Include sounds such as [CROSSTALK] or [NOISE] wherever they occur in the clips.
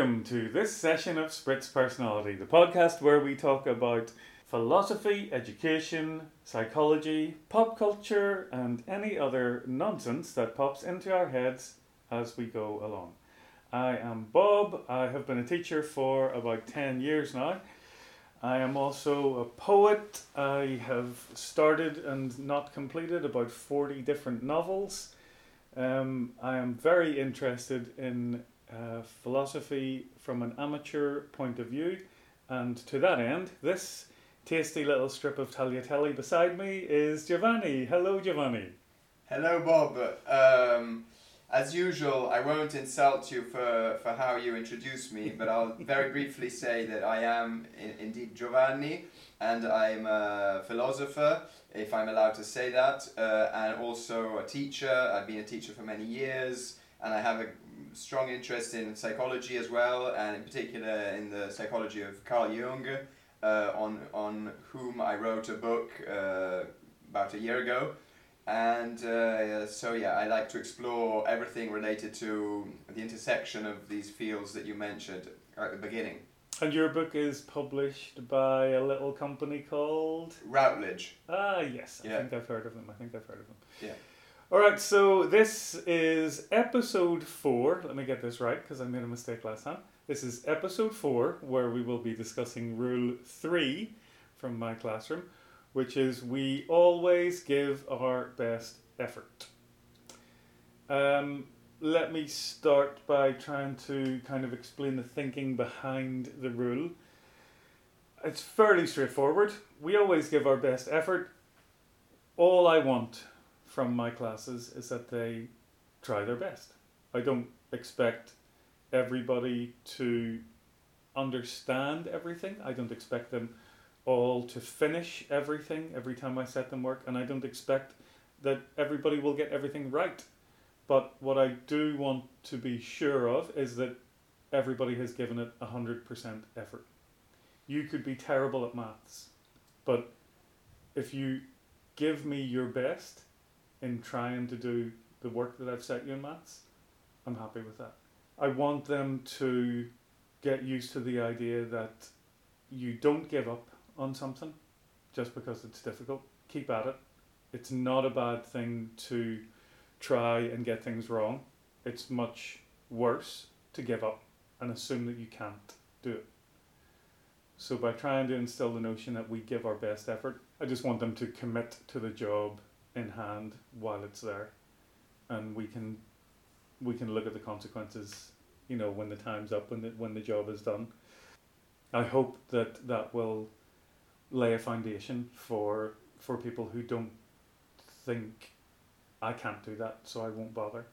welcome to this session of Spritz Personality, the podcast where we talk about philosophy, education, psychology, pop culture, and any other nonsense that pops into our heads as we go along. I am Bob. I have been a teacher for about 10 years now. I am also a poet. I have started and not completed about 40 different novels. Um, I am very interested in uh, philosophy from an amateur point of view, and to that end, this tasty little strip of tagliatelle beside me is Giovanni. Hello, Giovanni. Hello, Bob. Um, as usual, I won't insult you for, for how you introduce me, but I'll [LAUGHS] very briefly say that I am in, indeed Giovanni, and I'm a philosopher, if I'm allowed to say that, uh, and also a teacher. I've been a teacher for many years, and I have a strong interest in psychology as well, and in particular in the psychology of Carl Jung, uh, on, on whom I wrote a book uh, about a year ago. And uh, so, yeah, I like to explore everything related to the intersection of these fields that you mentioned at the beginning. And your book is published by a little company called Routledge. Ah, yes. I Yeah. think I've heard of them. I think I've heard of them. Yeah. All right, so this is episode four. Let me get this right because I made a mistake last time. This is episode four, where we will be discussing rule three from my classroom, which is we always give our best effort. Um, let me start by trying to kind of explain the thinking behind the rule. It's fairly straightforward. We always give our best effort. All I want from my classes is that they try their best. I don't expect everybody to understand everything. I don't expect them all to finish everything every time I set them work, and I don't expect that everybody will get everything right. But what I do want to be sure of is that everybody has given it 100% effort. You could be terrible at maths, but if you give me your best in trying to do the work that I've set you in maths, I'm happy with that. I want them to get used to the idea that you don't give up on something just because it's difficult. Keep at it. It's not a bad thing to try and get things wrong. It's much worse to give up and assume that you can't do it. So by trying to instill the notion that we give our best effort, I just want them to commit to the job in hand while it's there, and we can we can look at the consequences. You know, when the time's up, when the when the job is done. I hope that that will lay a foundation for for people who don't think I can't do that, so I won't bother.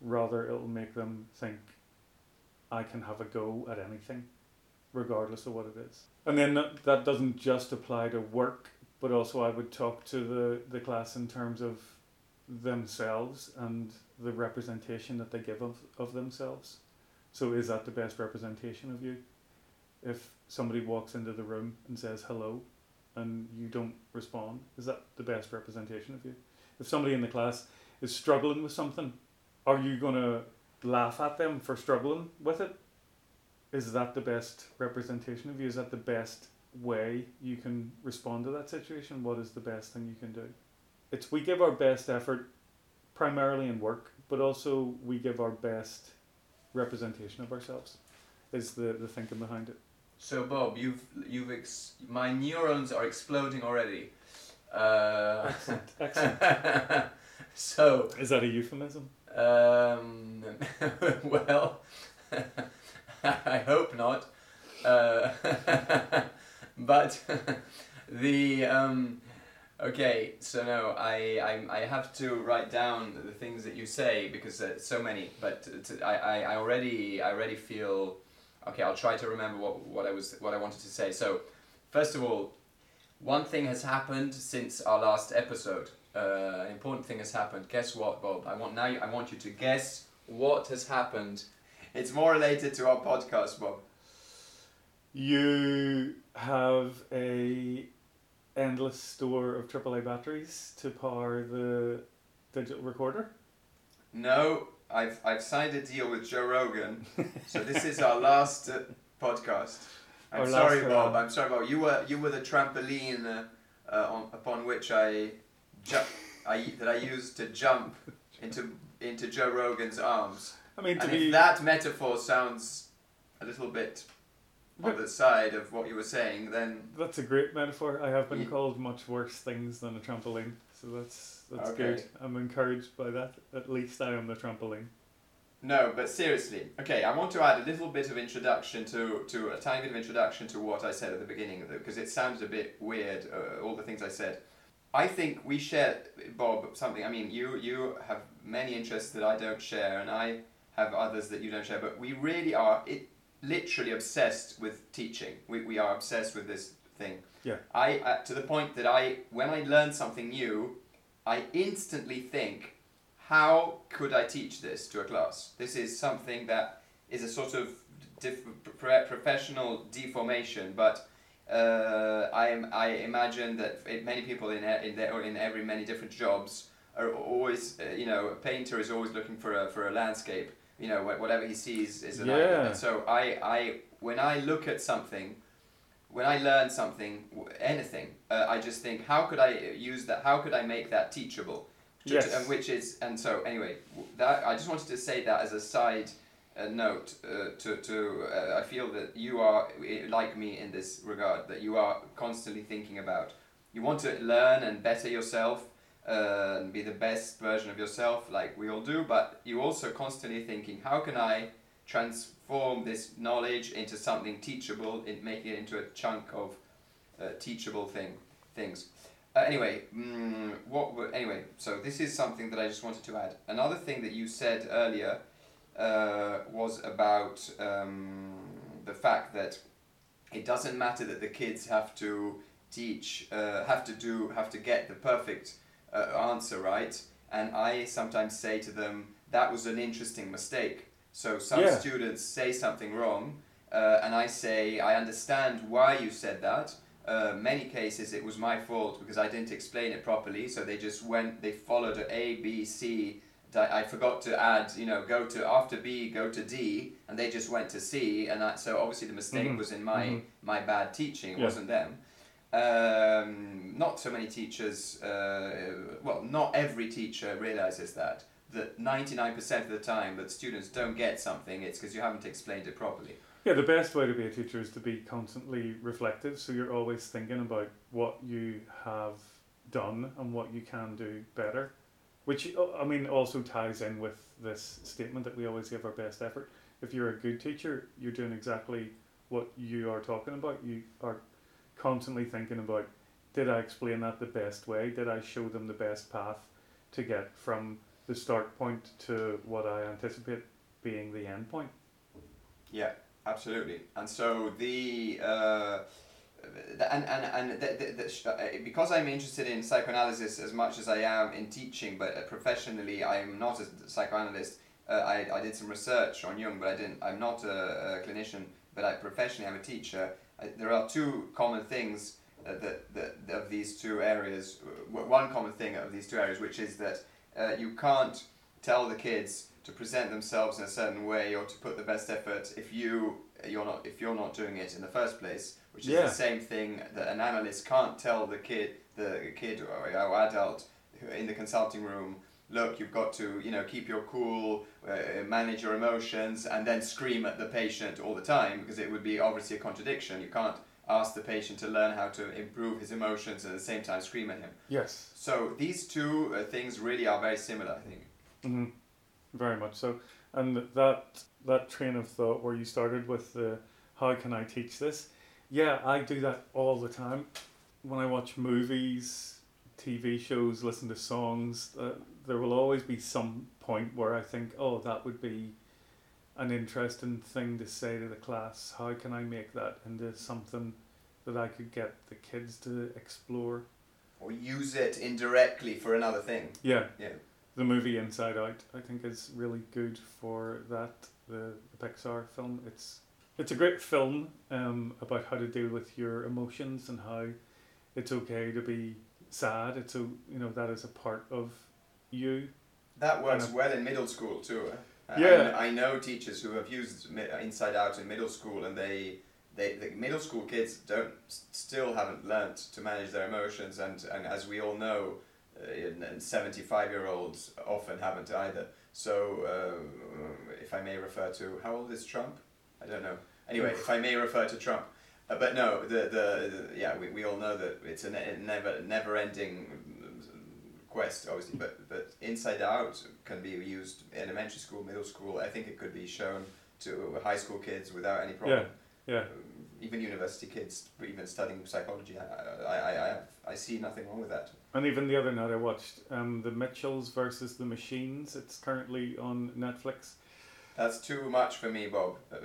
Rather, it'll make them think I can have a go at anything, regardless of what it is. And then that, that doesn't just apply to work, but also I would talk to the, the class in terms of themselves and the representation that they give of, of themselves. So, is that the best representation of you? If somebody walks into the room and says hello and you don't respond, is that the best representation of you? If somebody in the class is struggling with something, are you going to laugh at them for struggling with it? Is that the best representation of you? Is that the best way you can respond to that situation? What is the best thing you can do? It's we give our best effort primarily in work, but also we give our best representation of ourselves. Is the, the thinking behind it. So, Bob, you've you've ex- my neurons are exploding already. Uh, Excellent, [LAUGHS] excellent. so, Is that a euphemism? Um, [LAUGHS] well, [LAUGHS] I hope not. Uh, but [LAUGHS] the um, okay, so no, I, I I have to write down the things that you say because uh, so many. But to, I, I already I already feel okay. I'll try to remember what what I was what I wanted to say. So, first of all, one thing has happened since our last episode. Uh, an important thing has happened. Guess what, Bob? I want now. I want you to guess what has happened. It's more related to our podcast, Bob. You have a endless store of AAA batteries to power the digital recorder. No, I've I've signed a deal with Joe Rogan, [LAUGHS] so this is our last uh, podcast. I'm Our sorry, Bob. I'm sorry, Bob. You were you were the trampoline uh, uh, on, upon which I, ju- I that I used to jump into into Joe Rogan's arms. I mean, to And be if that metaphor sounds a little bit on the side of what you were saying, then that's a great metaphor. I have been Ye- called much worse things than a trampoline, so that's that's Okay. good. I'm encouraged by that. At least I am the trampoline. No, but seriously, okay, I want to add a little bit of introduction to, to a tiny bit of introduction to what I said at the beginning, because it sounds a bit weird, uh, all the things I said. I think we share, Bob, something, I mean, you, you have many interests that I don't share, and I have others that you don't share, but we really are it, literally obsessed with teaching. We, we are obsessed with this thing. Yeah. I, uh, to the point that I, when I learn something new, I instantly think, how could I teach this to a class? This is something that is a sort of diff- pro- professional deformation, but uh, I, am- I imagine that many people in, in, their, or in every many different jobs are always, uh, you know, a painter is always looking for a, for a landscape. You know, whatever he sees is an idea. Yeah. And so I, I, when I look at something, when I learn something, anything, uh, I just think, how could I use that? How could I make that teachable? To- to- Yes. and which is, and so anyway, that I just wanted to say that as a side uh, note uh, to to uh, I feel that you are like me in this regard that you are constantly thinking about. You want to learn and better yourself be the best version of yourself, like we all do. But you also constantly thinking, how can I transform this knowledge into something teachable, and make it into a chunk of uh, teachable thing things. Uh, anyway, mm, what were, anyway, so this is something that I just wanted to add. Another thing that you said earlier uh, was about um, the fact that it doesn't matter that the kids have to teach, uh, have to do, have to get the perfect uh, answer right. And I sometimes say to them, that was an interesting mistake. So some Yeah. students say something wrong, uh, and I say, I understand why you said that. Uh, many cases it was my fault because I didn't explain it properly. So they just went, they followed A, B, C. I forgot to add, you know, go to after B, go to D, and they just went to C. And that, so obviously the mistake Mhm, was in my mhm. my bad teaching. It Yeah. wasn't them. Um, not so many teachers. Uh, well, not every teacher realizes that. That ninety nine percent of the time that students don't get something, it's because you haven't explained it properly. Yeah, the best way to be a teacher is to be constantly reflective. So you're always thinking about what you have done and what you can do better, which uh, I mean also ties in with this statement that we always give our best effort. If you're a good teacher, you're doing exactly what you are talking about. You are constantly thinking about did I explain that the best way? Did I show them the best path to get from the start point to what I anticipate being the end point? Yeah, absolutely. And so the uh, and and and the, the, the, uh, because I'm interested in psychoanalysis as much as I am in teaching, but uh, professionally I'm not a psychoanalyst. Uh, I, I did some research on Jung, but I didn't. I'm not a, a clinician, but I professionally I'm a teacher. There are two common things uh, that, that of these two areas. Uh, One common thing of these two areas, which is that uh, you can't tell the kids to present themselves in a certain way or to put the best effort if you you're not if you're not doing it in the first place which is Yeah. the same thing that an analyst can't tell the kid the kid or, or adult who- in the consulting room look you've got to you know keep your cool uh, manage your emotions and then scream at the patient all the time because it would be obviously a contradiction you can't ask the patient to learn how to improve his emotions and at the same time scream at him Yes. so these two uh, things really are very similar i think hmm Very much so. And that that train of thought where you started with the how can I teach this? Yeah, I do that all the time. When I watch movies, TV shows, listen to songs, uh, there will always be some point where I think, oh, that would be an interesting thing to say to the class. How can I make that into something that I could get the kids to explore? or use it indirectly for another thing Yeah. Yeah. The movie Inside Out, I think, is really good for that. The, the Pixar film. It's it's a great film um, about how to deal with your emotions and how it's okay to be sad. It's a you know that is a part of you. That works well in middle school too. I- Yeah. I, I know teachers who have used mi- Inside Out in middle school, and they, they, the middle school kids don't still haven't learnt to manage their emotions, and, and as we all know, uh, seventy five year olds often haven't either. So, uh, if I may refer to how old is Trump? I don't know. Anyway, if I may refer to Trump. Uh, but no, the, the, the yeah, we, we all know that it's a ne- never never ending quest, obviously. But but Inside Out can be used in elementary school, middle school. I think it could be shown to high school kids without any problem. Yeah. Um, even university kids, even studying psychology, I, I, I, I, have, I see nothing wrong with that. And even the other night I watched um, The Mitchells versus the Machines. It's currently on Netflix. That's too much for me, Bob. Uh,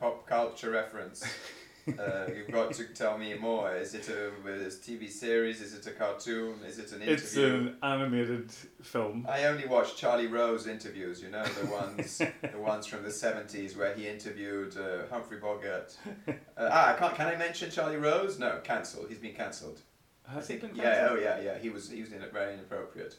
pop culture reference. [LAUGHS] uh, you've got to tell me more. Is it a, a TV series? Is it a cartoon? Is it an interview? It's an animated film. I only watch Charlie Rose interviews. You know the ones, the ones from the seventies where he interviewed uh, Humphrey Bogart. [LAUGHS] Uh, ah, can't, can I mention Charlie Rose? No, cancelled. He's been cancelled. Has it been cancelled? Yeah, oh yeah, yeah. He was he was in very inappropriate.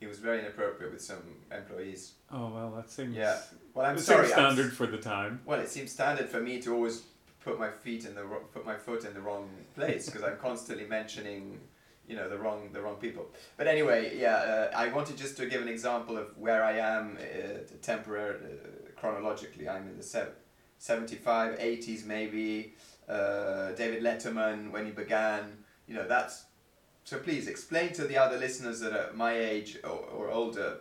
He was very inappropriate with some employees. Oh well, that seems. Yeah. Well, I'm sorry. seems I'm- standard for the time. Well, it seems standard for me to always put my feet in the put my foot in the wrong place because I'm constantly mentioning, you know, the wrong the wrong people. But anyway, yeah, uh, I wanted just to give an example of where I am uh, temporary uh, chronologically. I'm in the sev- 75, 80s maybe. Uh, David Letterman when he began, you know, that's. So please explain to the other listeners that are my age or, or older,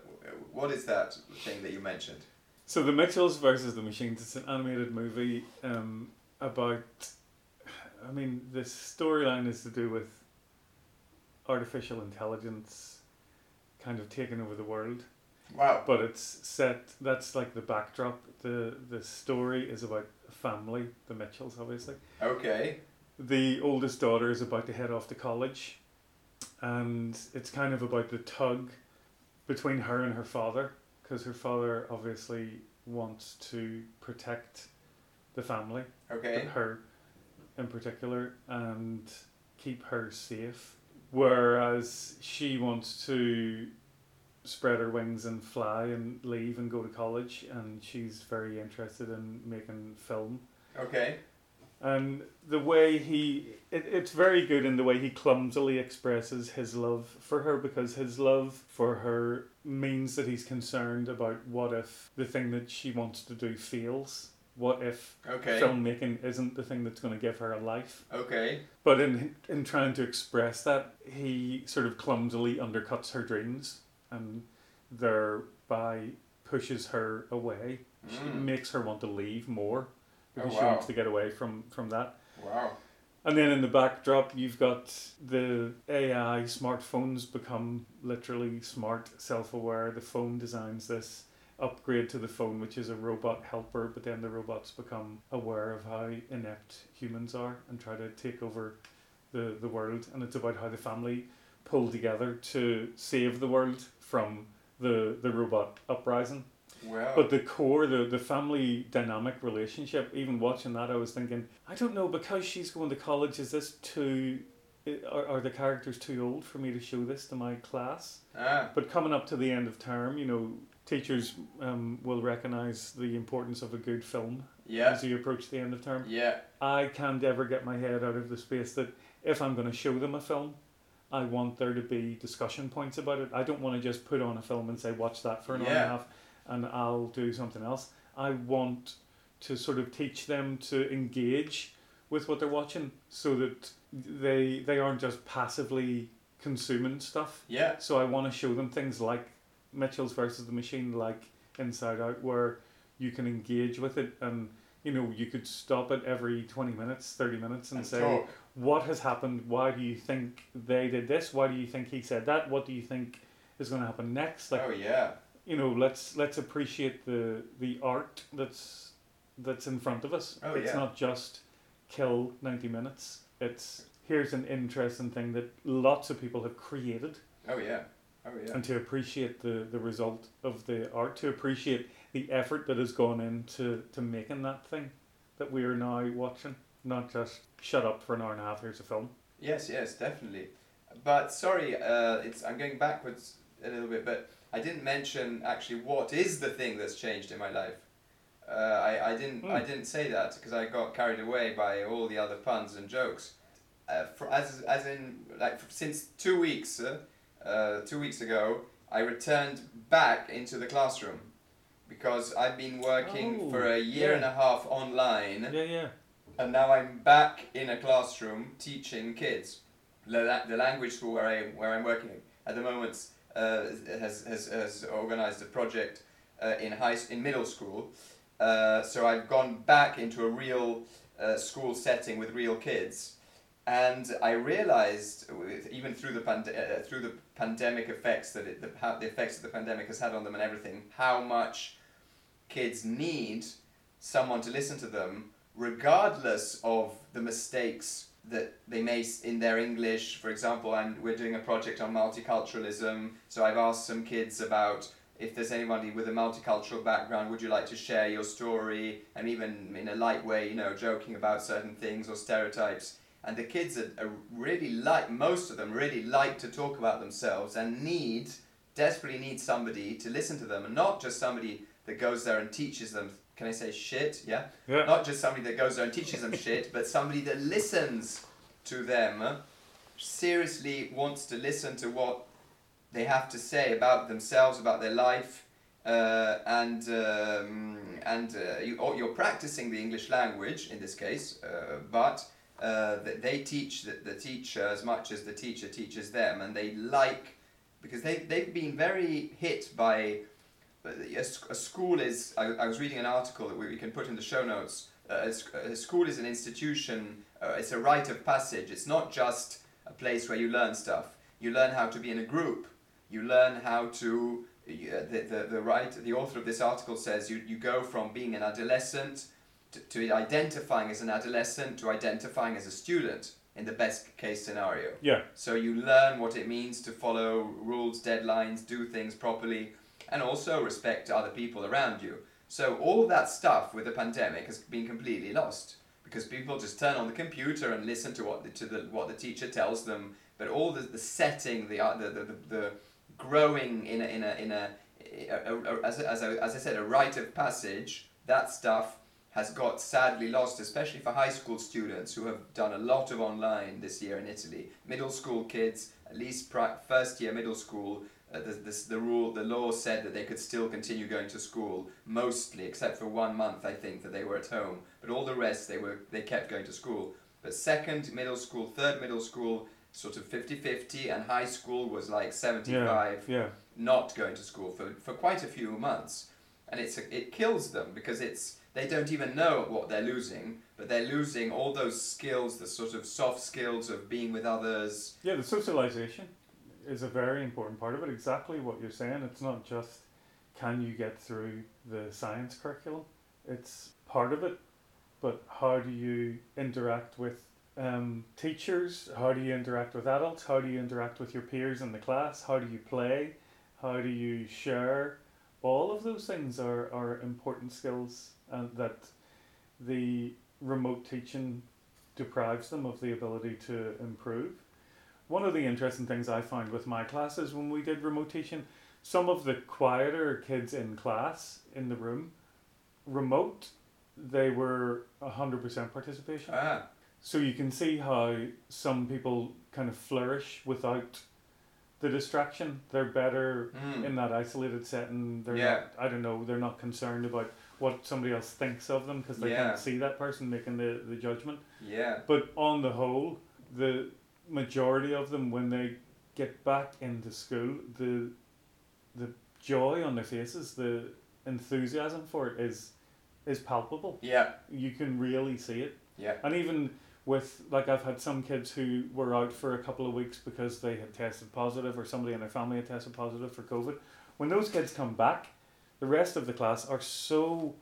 what is that thing that you mentioned? So the Mitchells versus the Machines. It's an animated movie um, about. I mean, the storyline is to do with artificial intelligence, kind of taking over the world. Wow. But it's set. That's like the backdrop. the The story is about a family, the Mitchells, obviously. Okay. the oldest daughter is about to head off to college and it's kind of about the tug between her and her father because her father obviously wants to protect the family Okay. her in particular and keep her safe whereas she wants to spread her wings and fly and leave and go to college and she's very interested in making film Okay. and the way he it, it's very good in the way he clumsily expresses his love for her because his love for her means that he's concerned about what if the thing that she wants to do fails what if Okay. filmmaking isn't the thing that's going to give her a life Okay. but in in trying to express that he sort of clumsily undercuts her dreams and thereby pushes her away she Mm. makes her want to leave more because Oh, she wants to get away from from that Wow. and then in the backdrop, you've got the AI smartphones become literally smart, self aware. The phone designs this upgrade to the phone, which is a robot helper, but then the robots become aware of how inept humans are and try to take over the, the world. And it's about how the family pull together to save the world from the, the robot uprising. Well. But the core, the, the family dynamic relationship, even watching that, I was thinking, I don't know, because she's going to college, is this too. Are, are the characters too old for me to show this to my class? ah. But coming up to the end of term, you know, teachers um, will recognise the importance of a good film Yeah. as you approach the end of term. Yeah. I can't ever get my head out of the space that if I'm going to show them a film, I want there to be discussion points about it. I don't want to just put on a film and say, watch that for an hour and a half and I'll do something else. I want to sort of teach them to engage with what they're watching so that they they aren't just passively consuming stuff. Yeah. So I want to show them things like Mitchell's versus the Machine, like Inside Out, where you can engage with it and you know you could stop it every 20 minutes 30 minutes and, And say talk. what has happened why do you think they did this why do you think he said that what do you think is going to happen next like oh yeah. you know let's let's appreciate the the art that's that's in front of us Oh, it's yeah. not just kill 90 minutes it's here's an interesting thing that lots of people have created Oh yeah. Oh yeah. and to appreciate the, the result of the art, to appreciate the effort that has gone into to making that thing that we are now watching, not just shut up for an hour and a half. Here's a film. Yes. Yes. Definitely. But sorry, uh, it's I'm going backwards a little bit, but I didn't mention actually what is the thing that's changed in my life. Uh, I, I didn't I Hmm. didn't say that because I got carried away by all the other puns and jokes. Uh, for, as as in like since two weeks uh, uh, two weeks ago, I returned back into the classroom because I've been working Oh, for a year yeah. and a half online Yeah, yeah. and now I'm back in a classroom teaching kids. The, la- the language school where I where I'm working at the moment uh, has, has has organised a project uh, in high in middle school. Uh, so I've gone back into a real uh, school setting with real kids, and I realised with, even through the pande- uh, through the pandemic effects that it, the how the effects that the pandemic has had on them and everything how much kids need someone to listen to them regardless of the mistakes that they make in their English. For example, I'm, we're doing a project on multiculturalism, so I've asked some kids about if there's anybody with a multicultural background, would you like to share your story? And even in a light way, you know, joking about certain things or stereotypes. And the kids are, are really like, most of them really like to talk about themselves and need, desperately need somebody to listen to them, and not just somebody that goes there and teaches them. Can I say shit? Yeah? Yeah. Not just somebody that goes there and teaches them shit, but somebody that listens to them, seriously wants to listen to what they have to say about themselves, about their life, uh, and um, and uh, you, you're practicing the English language in this case, uh, but uh, that they teach the, the teacher as much as the teacher teaches them, and they like because they they've been very hit by a, a, school is. I, I was reading an article that we, we can put in the show notes. Uh, a, a school is an institution. Uh, it's a rite of passage. It's not just a place where you learn stuff. You learn how to be in a group. You learn how to. Uh, the, the, the right the author of this article says you, you go from being an adolescent to, to identifying as an adolescent to identifying as a student in the best case scenario. Yeah. So you learn what it means to follow rules, deadlines, do things properly, and also respect other people around you. So all that stuff with the pandemic has been completely lost because people just turn on the computer and listen to what the, to the what the teacher tells them. But all the, the setting, the, uh, the, the, the, growing in a, in a, in a, a, a, a as, as, a, as I said, a rite of passage, that stuff has got sadly lost, especially for high school students who have done a lot of online this year in Italy. Middle school kids, at least pri- first year middle school, uh, the, the, the rule, the law said that they could still continue going to school, mostly, except for one month, I think, that they were at home. But all the rest, they were they kept going to school. But second middle school, third middle school, sort of 50-50, and high school was like 75 Yeah. Yeah. not going to school for, for quite a few months and it's it kills them because it's they don't even know what they're losing but they're losing all those skills the sort of soft skills of being with others Yeah, the socialization is a very important part of it. Exactly what you're saying. It's not just can you get through the science curriculum, it's part of it, but how do you interact with um, teachers? How do you interact with adults? How do you interact with your peers in the class? How do you play? How do you share? All of those things are, are important skills and that the remote teaching deprives them of the ability to improve. One of the interesting things I found with my classes when we did remote teaching, some of the quieter kids in class in the room, remote, they were 100% participation. ah So you can see how some people kind of flourish without the distraction. They're better mm. in that isolated setting. They're Yeah. not, I don't know, they're not concerned about what somebody else thinks of them because they Yeah. can't see that person making the, the judgment. yeah But on the whole, the majority of them, when they get back into school, the the joy on their faces, the enthusiasm for it is is palpable. yeah You can really see it. yeah And even with like I've had some kids who were out for a couple of weeks because they had tested positive or somebody in their family had tested positive for COVID. When those kids come back, the rest of the class are so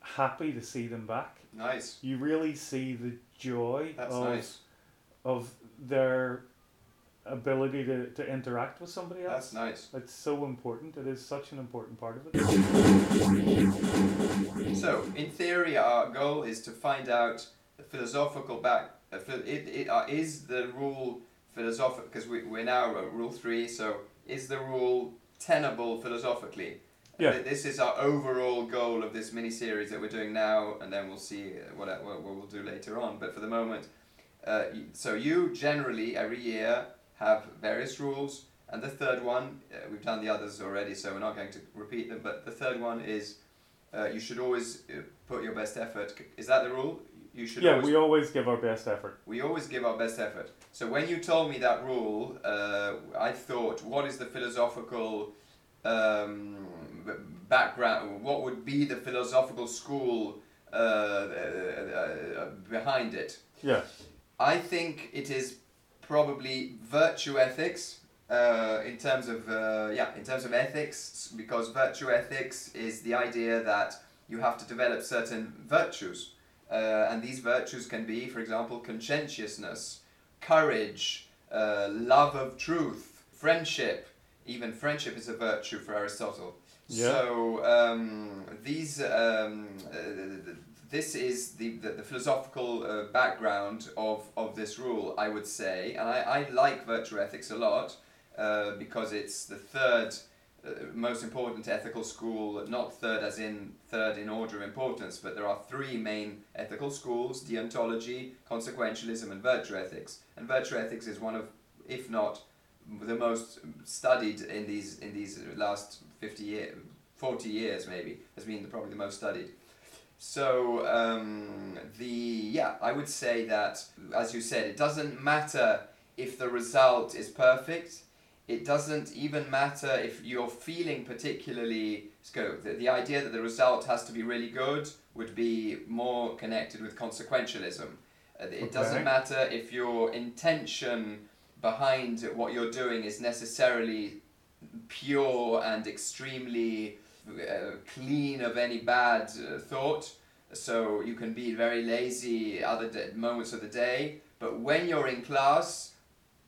happy to see them back. nice You really see the joy that's of nice of their ability to, to interact with somebody else. that's nice It's so important. It is such an important part of it. so in theory our goal is to find out the philosophical back uh, it, it uh, is the rule philosophical because we, we're now at rule three so is the rule tenable philosophically. Yeah. Th- This is our overall goal of this mini series that we're doing now, and then we'll see what, what, what we'll do later on. But for the moment, uh, so you generally every year have various rules, and the third one, uh, we've done the others already, so we're not going to repeat them. But the third one is uh, you should always uh, put your best effort. Is that the rule? You should Yeah, always we always give our best effort. we always give our best effort. So when you told me that rule, uh, I thought, what is the philosophical um, background? What would be the philosophical school uh, uh, uh, behind it? Yeah. I think it is probably virtue ethics uh, in terms of uh, yeah in terms of ethics because virtue ethics is the idea that you have to develop certain virtues uh, and these virtues can be for example conscientiousness courage uh, love of truth friendship even friendship is a virtue for Aristotle Yeah. so um, these um, uh, this is the, the, the philosophical uh, background of, of this rule, I would say. And I, I like virtue ethics a lot uh, because it's the third uh, most important ethical school, not third as in third in order of importance, but there are three main ethical schools deontology, consequentialism, and virtue ethics. And virtue ethics is one of, if not the most studied in these in these last 50 years 40 years maybe has been the, probably the most studied. So um, the yeah i would say that as you said it doesn't matter if the result is perfect. It doesn't even matter if you're feeling particularly so the, the idea that the result has to be really good would be more connected with consequentialism. Uh, it Okay. doesn't matter if your intention behind what you're doing is necessarily pure and extremely uh, clean of any bad uh, thought. So you can be very lazy other moments of the day, but when you're in class,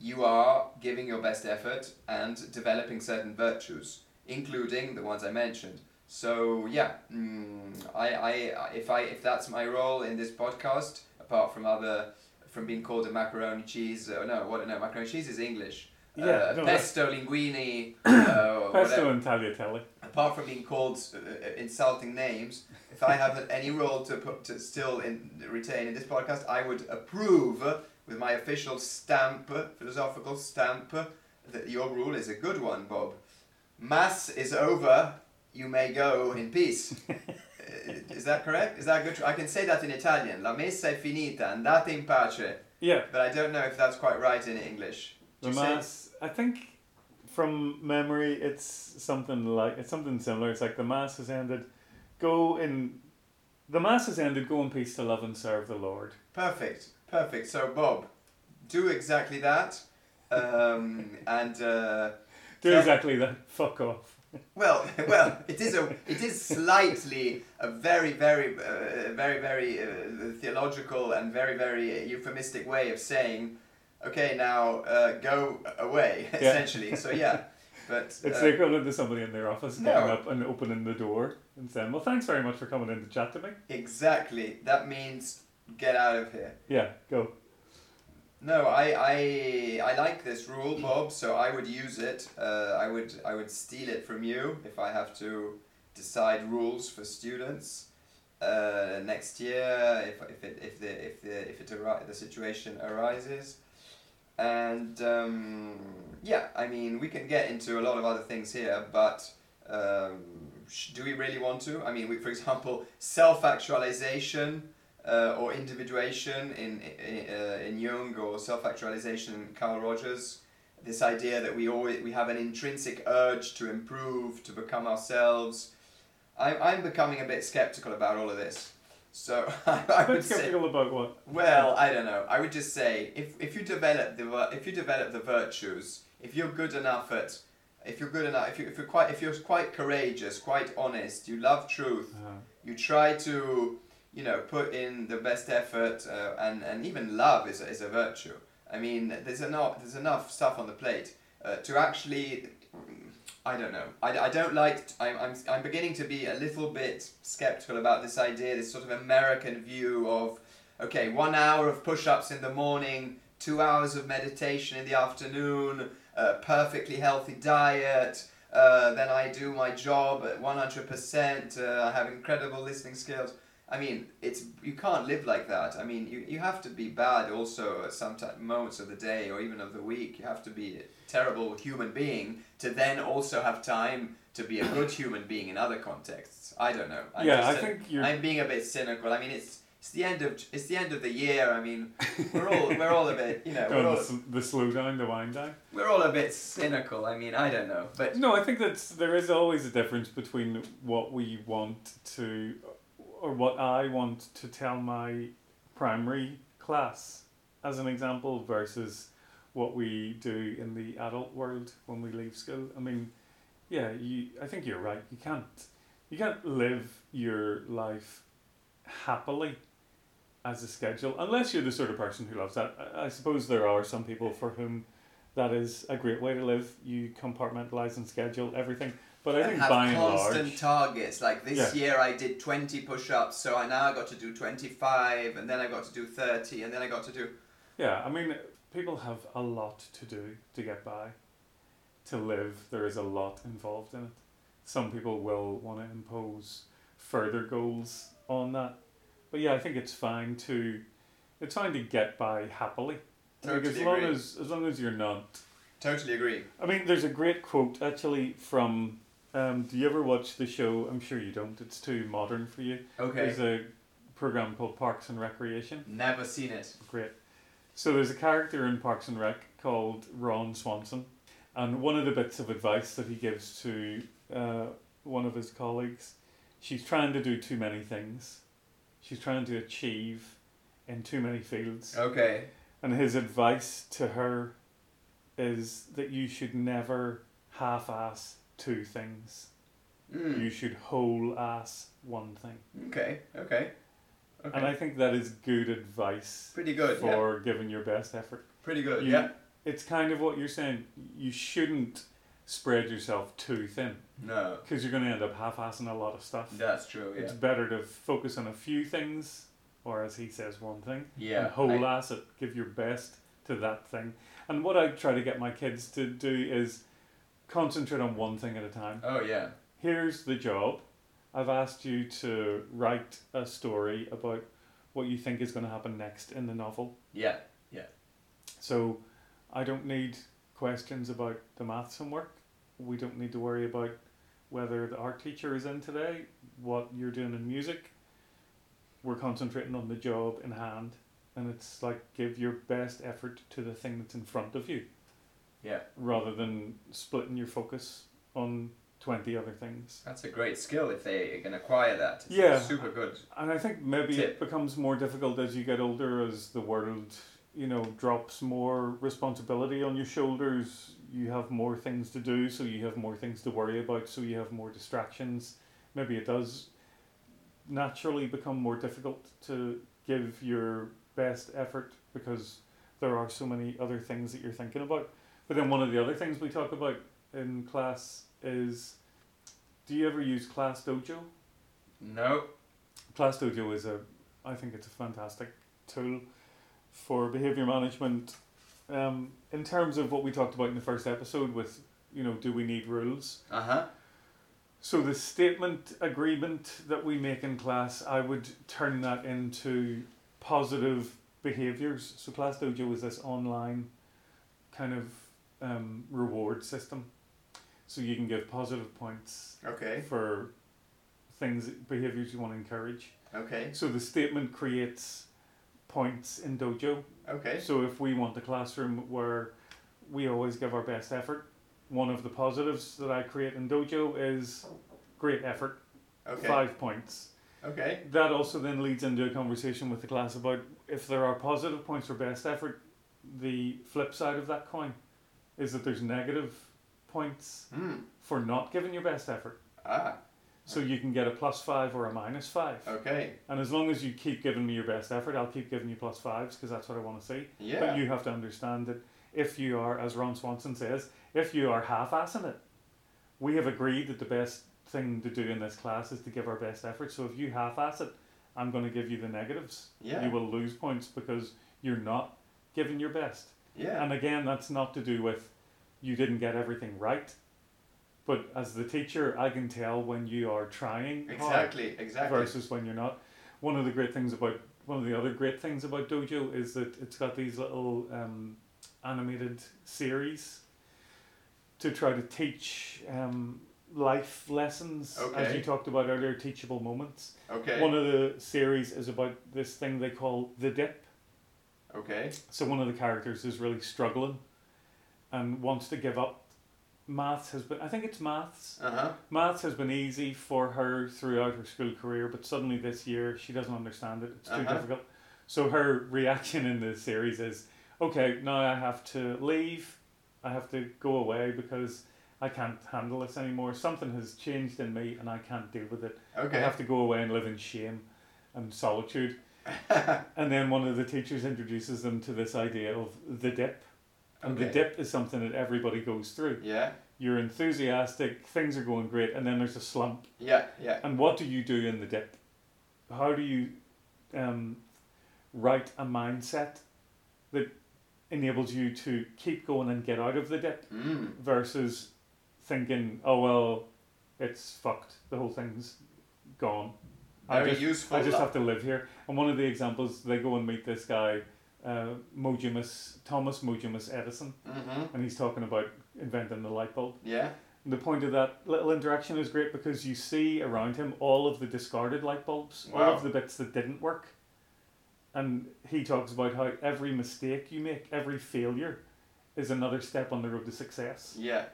you are giving your best effort and developing certain virtues, including the ones I mentioned. So yeah, mm, I, I if I if that's my role in this podcast, apart from other from being called a macaroni cheese, uh, no, what no macaroni cheese is English. Yeah, uh, no, that's- pesto linguine. [CLEARS THROAT] Uh, Pesto and tagliatelle. Apart from being called uh, uh, insulting names, if I have [LAUGHS] any role to put to still in, retain in this podcast, I would approve with my official stamp, philosophical stamp, that your rule is a good one, Bob. Mass is over. You may go in peace. [LAUGHS] Uh, is that correct? Is that good? I can say that in Italian. La messa è finita. Andate in pace. Yeah, But I don't know if that's quite right in English. The Do you say- mass. I think from memory, it's something like it's something similar. It's like the mass has ended. Go in. The mass has ended. Go in peace to love and serve the Lord. Perfect, perfect. So Bob, do exactly that, um, [LAUGHS] and uh, Do exactly that. Fuck off. [LAUGHS] well, well, it is a, it is slightly a very, very, uh, very, very uh, theological and very, very euphemistic way of saying, okay, now uh, go away, [LAUGHS] Yeah. essentially. So yeah, [LAUGHS] but It's uh, like going into somebody in their office, No. getting up and opening the door and saying, "Well, thanks very much for coming in to chat to me." exactly that means get out of here. Yeah, go. No, I, I I like this rule, Bob. So I would use it. Uh, I would I would steal it from you if I have to decide rules for students uh, next year. If, if it if the if the if it the situation arises, and um, yeah, I mean we can get into a lot of other things here, but. Um, do we really want to? I mean, we, for example, self-actualization uh, or individuation in in, uh, in Jung or self-actualization in Carl Rogers. This idea that we always we have an intrinsic urge to improve, to become ourselves. I'm I'm becoming a bit skeptical about all of this. So I, [LAUGHS] I would say, skeptical about what. well, I don't know. I would just say if, if you develop the if you develop the virtues, if you're good enough at if you're good enough if you if you're quite if you're quite courageous, quite honest, you love truth, Uh, you try to you know put in the best effort uh, and and even love is a, is a virtue i mean there's enough there's enough stuff on the plate uh, to actually i don't know i, I don't like I'm, I'm i'm beginning to be a little bit skeptical about this idea this sort of american view of okay one hour of push-ups in the morning two hours of meditation in the afternoon a perfectly healthy diet Uh, then I do my job at one hundred percent. uh, I have incredible listening skills. I mean, it's you can't live like that. I mean, you, you have to be bad also at some ti- moments of the day or even of the week. You have to be a terrible human being to then also have time to be a good [COUGHS] human being in other contexts. I don't know. I'm yeah, I a- think you're. I'm being a bit cynical. I mean, it's it's the end of it's the end of the year. I mean, [LAUGHS] we're all we're all a bit you know we're all, the, sl- the slow down, the wind down. we're all a bit cynical. I mean, I don't know, but No, I think that there is always a difference between what we want to, or what I want to tell my primary class, as an example, versus what we do in the adult world when we leave school. I mean, yeah, you. I think you're right. You can't, you can't live your life happily as a schedule unless you're the sort of person who loves that. I, I suppose there are some people for whom that is a great way to live. You compartmentalize and schedule everything. But I and think have by and constant large, targets. Like this Yeah. year, I did twenty push-ups, so I now got to do twenty-five, and then I got to do thirty, and then I got to do yeah, I mean, people have a lot to do to get by. To live, there is a lot involved in it. Some people will want to impose further goals on that, but yeah, I think it's fine to, it's fine to get by happily. Like, as Totally long agree. as as long as you're not totally agree. I mean, there's a great quote actually from. Um, do you ever watch the show? I'm sure you don't. It's too modern for you. Okay, There's a program called Parks and Recreation. never seen it. Great. So there's a character in Parks and Rec called Ron Swanson, and one of the bits of advice that he gives to uh, one of his colleagues, she's trying to do too many things. She's trying to achieve in too many fields. Okay, And his advice to her is that you should never half ass two things. mm. You should whole ass one thing. okay, okay, okay. And I think that is good advice Pretty good. yeah. for giving your best effort. Pretty good. You- yeah. It's kind of what you're saying. You shouldn't spread yourself too thin No, because you're going to end up half assing a lot of stuff. that's true. Yeah. It's better to focus on a few things, or as he says, one thing. Yeah. and whole I- ass it, give your best to that thing. And what I try to get my kids to do is concentrate on one thing at a time. oh yeah. Here's the job. I've asked you to write a story about what you think is going to happen next in the novel. Yeah. Yeah. So I don't need questions about the maths homework. We don't need to worry about whether the art teacher is in today, what you're doing in music. We're concentrating on the job in hand. And it's like give your best effort to the thing that's in front of you Yeah. rather than splitting your focus on 20 other things. That's a great skill if they can acquire that. It's Yeah. Super good. And I think maybe Tip. it becomes more difficult as you get older, as the world, you know, drops more responsibility on your shoulders. You have more things to do, so you have more things to worry about, so you have more distractions. Maybe it does naturally become more difficult to give your best effort because there are so many other things that you're thinking about. But then one of the other things we talk about in class is do you ever use Class Dojo? No. Class Dojo is a, I think it's a fantastic tool for behavior management. Um, in terms of what we talked about in the first episode, with you know, do we need rules? Uh huh. So the statement agreement that we make in class, I would turn that into positive behaviors. So Class Dojo is this online kind of um, reward system. So you can give positive points Okay. for things, behaviors you want to encourage. Okay. So the statement creates points in dojo. Okay. So if we want a classroom where we always give our best effort, one of the positives that I create in dojo is great effort, Okay. five points. Okay. That also then leads into a conversation with the class about if there are positive points for best effort, the flip side of that coin is that there's negative points Hmm. for not giving your best effort. Ah. So you can get a plus five or a minus five. Okay. And as long as you keep giving me your best effort, I'll keep giving you plus fives because that's what I want to see. Yeah. But you have to understand that if you are, as Ron Swanson says, if you are half-assing it, we have agreed that the best thing to do in this class is to give our best effort. So if you half-ass it, I'm going to give you the negatives. Yeah. You will lose points because you're not giving your best. Yeah. And again, that's not to do with you didn't get everything right. but as the teacher, I can tell when you are trying Exactly, exactly. versus when you're not. One of the great things about one of the other great things about Dojo is that it's got these little um, animated series to try to teach um, life lessons, as you talked about earlier, teachable moments. Okay. One of the series is about this thing they call the dip. Okay. So one of the characters is really struggling and wants to give up. Maths has been, I think it's maths. Uh huh. Maths has been easy for her throughout her school career, but suddenly this year she doesn't understand it. It's too Uh-huh. difficult. So her reaction in the series is, okay, now I have to leave. I have to go away because I can't handle this anymore. Something has changed in me and I can't deal with it. I have to go away and live in shame and solitude. [LAUGHS] and then one of the teachers introduces them to this idea of the dip. And the dip is something that everybody goes through. Yeah. You're enthusiastic, things are going great, and then there's a slump. Yeah. Yeah. And what do you do in the dip? How do you um, write a mindset that enables you to keep going and get out of the dip Mm. versus thinking, oh, well, it's fucked, the whole thing's gone. I Very just, useful. I just have to live here. And one of the examples, they go and meet this guy, uh, Mojimus, Thomas Mojimus Edison, Mm-hmm. and he's talking about inventing the light bulb. Yeah. And the point of that little interaction is great because you see around him all of the discarded light bulbs, all of the bits that didn't work. And he talks about how every mistake you make, every failure, is another step on the road to success. Yeah.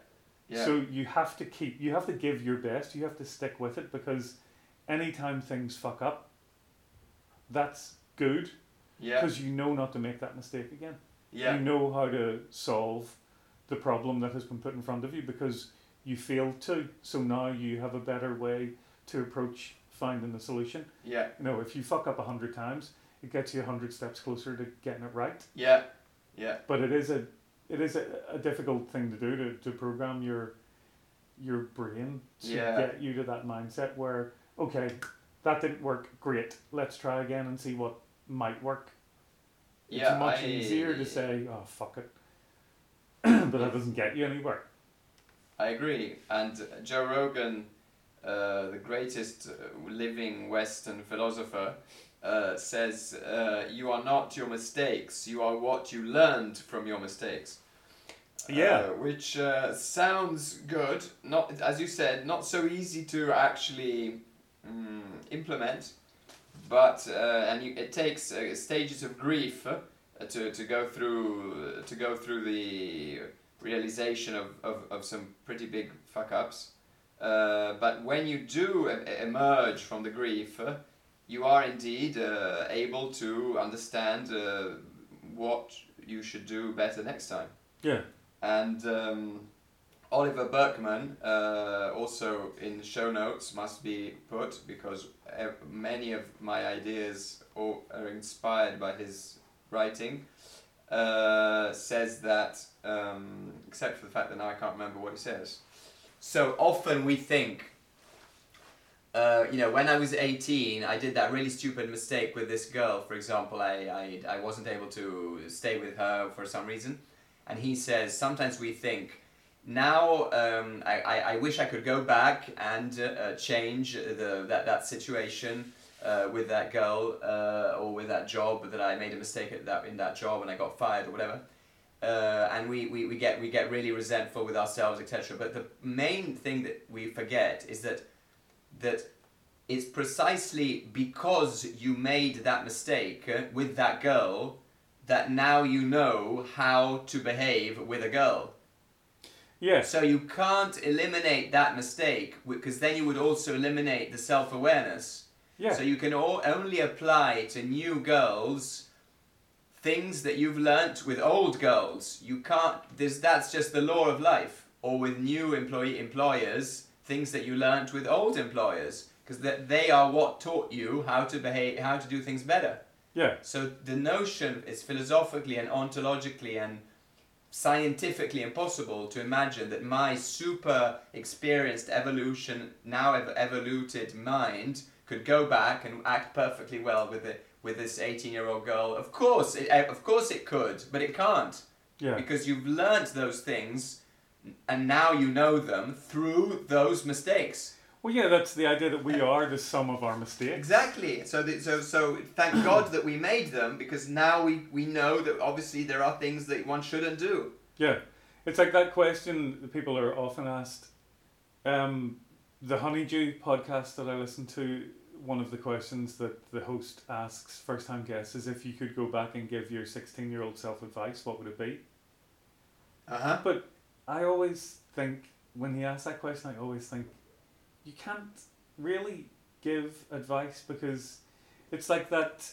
Yeah. So you have to keep, you have to give your best, you have to stick with it because anytime things fuck up, that's good yeah. because you know not to make that mistake again. Yeah. You know how to solve the problem that has been put in front of you because you failed to. So now you have a better way to approach finding the solution. Yeah. You know, if you fuck up a hundred times, it gets you a hundred steps closer to getting it right. Yeah. Yeah. But it is a it is a, a difficult thing to do to, to program your your brain to Yeah. get you to that mindset where okay, that didn't work, great. Let's try again and see what might work. It's much I- easier to say, oh fuck it. [CLEARS THROAT] but that doesn't get you anywhere. I agree. And Joe Rogan, uh, the greatest uh, living Western philosopher, uh, says, uh, "You are not your mistakes. You are what you learned from your mistakes." Yeah. Uh, which uh, sounds good. Not as you said, not so easy to actually mm, implement, but uh, and you, it takes uh, stages of grief uh, to, to go through to go through the realization of, of, of some pretty big fuck ups. Uh, but when you do emerge from the grief, you are indeed uh, able to understand uh, what you should do better next time. Yeah. And um, Oliver Burkeman, uh, also in show notes, must be put because uh, many of my ideas are are inspired by his writing. Uh, says that, um, except for the fact that now I can't remember what he says. So often we think, uh, you know, when I was 18, I did that really stupid mistake with this girl, for example. I, I, I wasn't able to stay with her for some reason. And he says, sometimes we think, now um, I, I, wish I could go back and uh, uh, change the, that, that situation uh, with that girl uh, or with that job that I made a mistake at that, in that job and I got fired or whatever. Uh, and we, we, we, get, we get really resentful with ourselves, etc. But the main thing that we forget is that that it's precisely because you made that mistake uh, with that girl that now you know how to behave with a girl. Yes. So you can't eliminate that mistake because then you would also eliminate the self awareness. Yeah. So you can all, only apply to new girls things that you've learnt with old girls. You can't. There's, that's just the law of life. Or with new employee employers, things that you learnt with old employers, because that they are what taught you how to behave, how to do things better. yeah. So the notion is philosophically and ontologically and scientifically impossible to imagine that my super experienced evolution, now ev- evoluted mind could go back and act perfectly well with it with this 18 year old girl. Of course, it, eh, of course it could, but it can't Yeah. because you've learnt those things and now you know them through those mistakes. Well, yeah, that's the idea that we are the sum of our mistakes. Exactly. So, the, so, so thank [CLEARS THROAT] God that we made them because now we, we know that obviously there are things that one shouldn't do. Yeah, it's like that question that people are often asked. Um, the Honeydew podcast that I listen to, one of the questions that the host asks first time guests is if you could go back and give your 16 year old self advice, what would it be? Uh huh. But I always think, when he asks that question, I always think, you can't really give advice because it's like that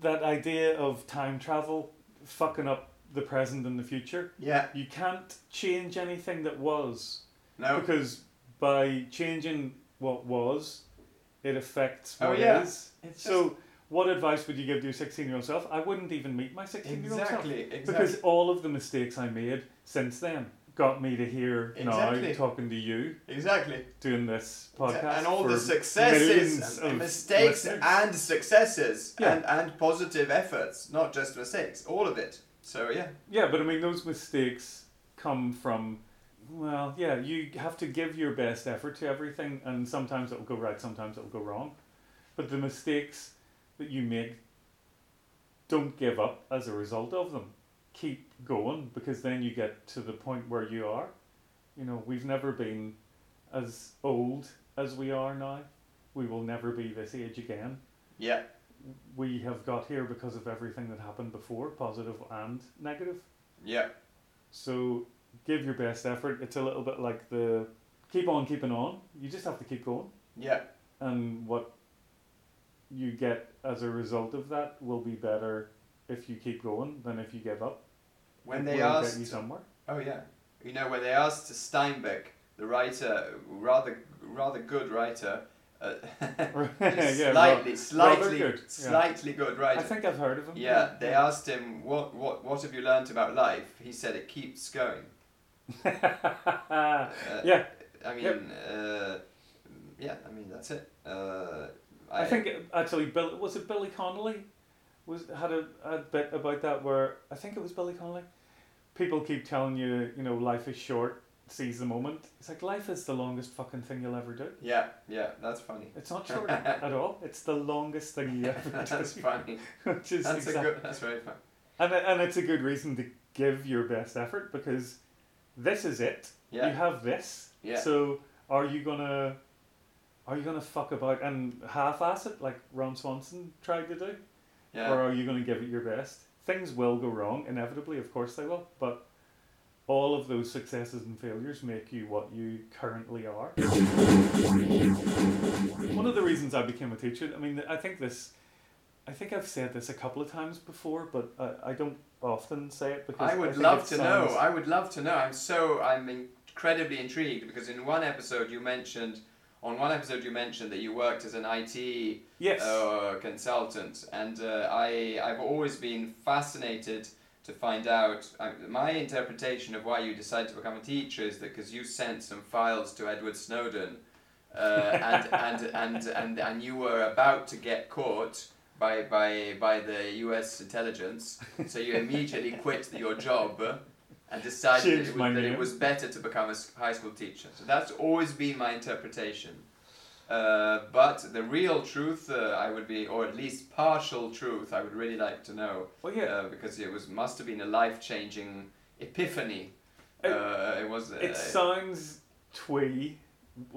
that idea of time travel fucking up the present and the future. Yeah. You can't change anything that was No. because by changing what was, it affects oh, what is. Oh, yeah. is. It's So, what advice would you give to your 16 year old self? I wouldn't even meet my 16 year old self. Exactly. Exactly. Because all of the mistakes I made since then got me to here Exactly. now talking to you, exactly. doing this podcast. and all the successes, and mistakes, listeners. and successes, Yeah. and, and positive efforts, not just mistakes, all of it. So yeah, Yeah, but I mean, those mistakes come from, well, yeah, you have to give your best effort to everything, and sometimes it will go right, sometimes it will go wrong. But the mistakes that you make, don't give up as a result of them. Keep going because then you get to the point where you are. You know, we've never been as old as we are now. We will never be this age again. yeah, We have got here because of everything that happened before, positive and negative. yeah, So give your best effort. It's a little bit like the keep on keeping on. You just have to keep going, yeah, and what you get as a result of that will be better if you keep going than if you give up. When they asked, you somewhere. oh yeah, you know when they asked Steinbeck, the writer, rather rather good writer, uh, [LAUGHS] [LAUGHS] yeah, slightly, well, slightly, good, yeah. slightly good writer. I think I've heard of him. Yeah, they asked him what, what what have you learnt about life. He said it keeps going. [LAUGHS] Uh, yeah, I mean, Yep. uh, yeah, I mean that's it. Uh, I think it- actually, Bill was it Billy Connolly was had a, a bit about that where I think it was Billy Connolly. People keep telling you, you know, life is short, seize the moment. It's like life is the longest fucking thing you'll ever do. Yeah, yeah, that's funny. It's not short [LAUGHS] at all. It's the longest thing you ever [LAUGHS] do. that's funny. [LAUGHS] Which is That's a good. That's very fun. and and it's a good reason to give your best effort because this is it. Yeah, You have this. yeah, So are you gonna are you gonna fuck about and half-ass it like Ron Swanson tried to do? Or are you going to give it your best? Things will go wrong, inevitably, of course they will, but all of those successes and failures make you what you currently are. One of the reasons I became a teacher, I mean, I think this, I think I've said this a couple of times before, but I, I don't often say it because I would think love to know. I would love to know. I'm so. I'm incredibly intrigued because in one episode you mentioned. On one episode, you mentioned that you worked as an IT yes, uh, consultant, and uh, I I've always been fascinated to find out. Uh, my interpretation of why you decided to become a teacher is that because you sent some files to Edward Snowden, uh, [LAUGHS] and, and and and and you were about to get caught by by by the U.S. intelligence, so you immediately quit your job. And decided that it, was, that it was better to become a high school teacher. So that's always been my interpretation. Uh, but the real truth, uh, I would be, or at least partial truth, I would really like to know, well, yeah, uh, because it was must have been a life changing epiphany. It- Uh, it was. Uh, it sounds twee,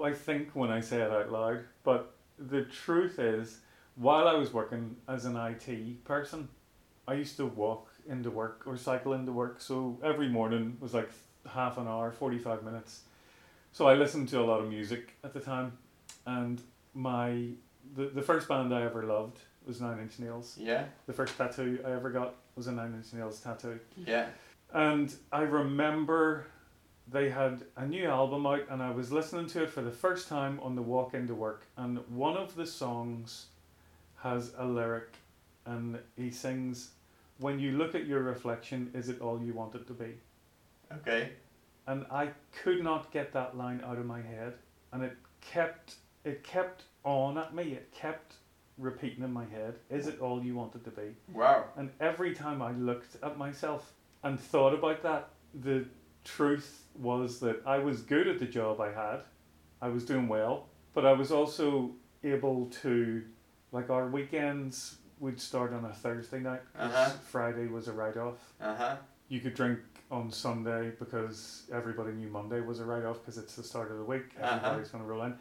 I think, when I say it out loud, but the truth is, while I was working as an IT person, I used to walk into work or cycle into work, so every morning was like half an hour, 45 minutes. So I listened to a lot of music at the time, and my the, the first band I ever loved was Nine Inch Nails. yeah, The first tattoo I ever got was a Nine Inch Nails tattoo. yeah, And I remember they had a new album out, and I was listening to it for the first time on the walk into work. And one of the songs has a lyric, and he sings, When you look at your reflection, is it all you want it to be? okay, And I could not get that line out of my head, and it kept it kept on at me. It kept repeating in my head, "Is it all you want it to be?" wow, And every time I looked at myself and thought about that, the truth was that I was good at the job I had. I was doing well, but I was also able to, like our weekends would start on a Thursday night. Uh-huh. Friday was a write off. Uh huh. You could drink on Sunday because everybody knew Monday was a write off because it's the start of the week. Uh-huh. Everybody's going to roll in.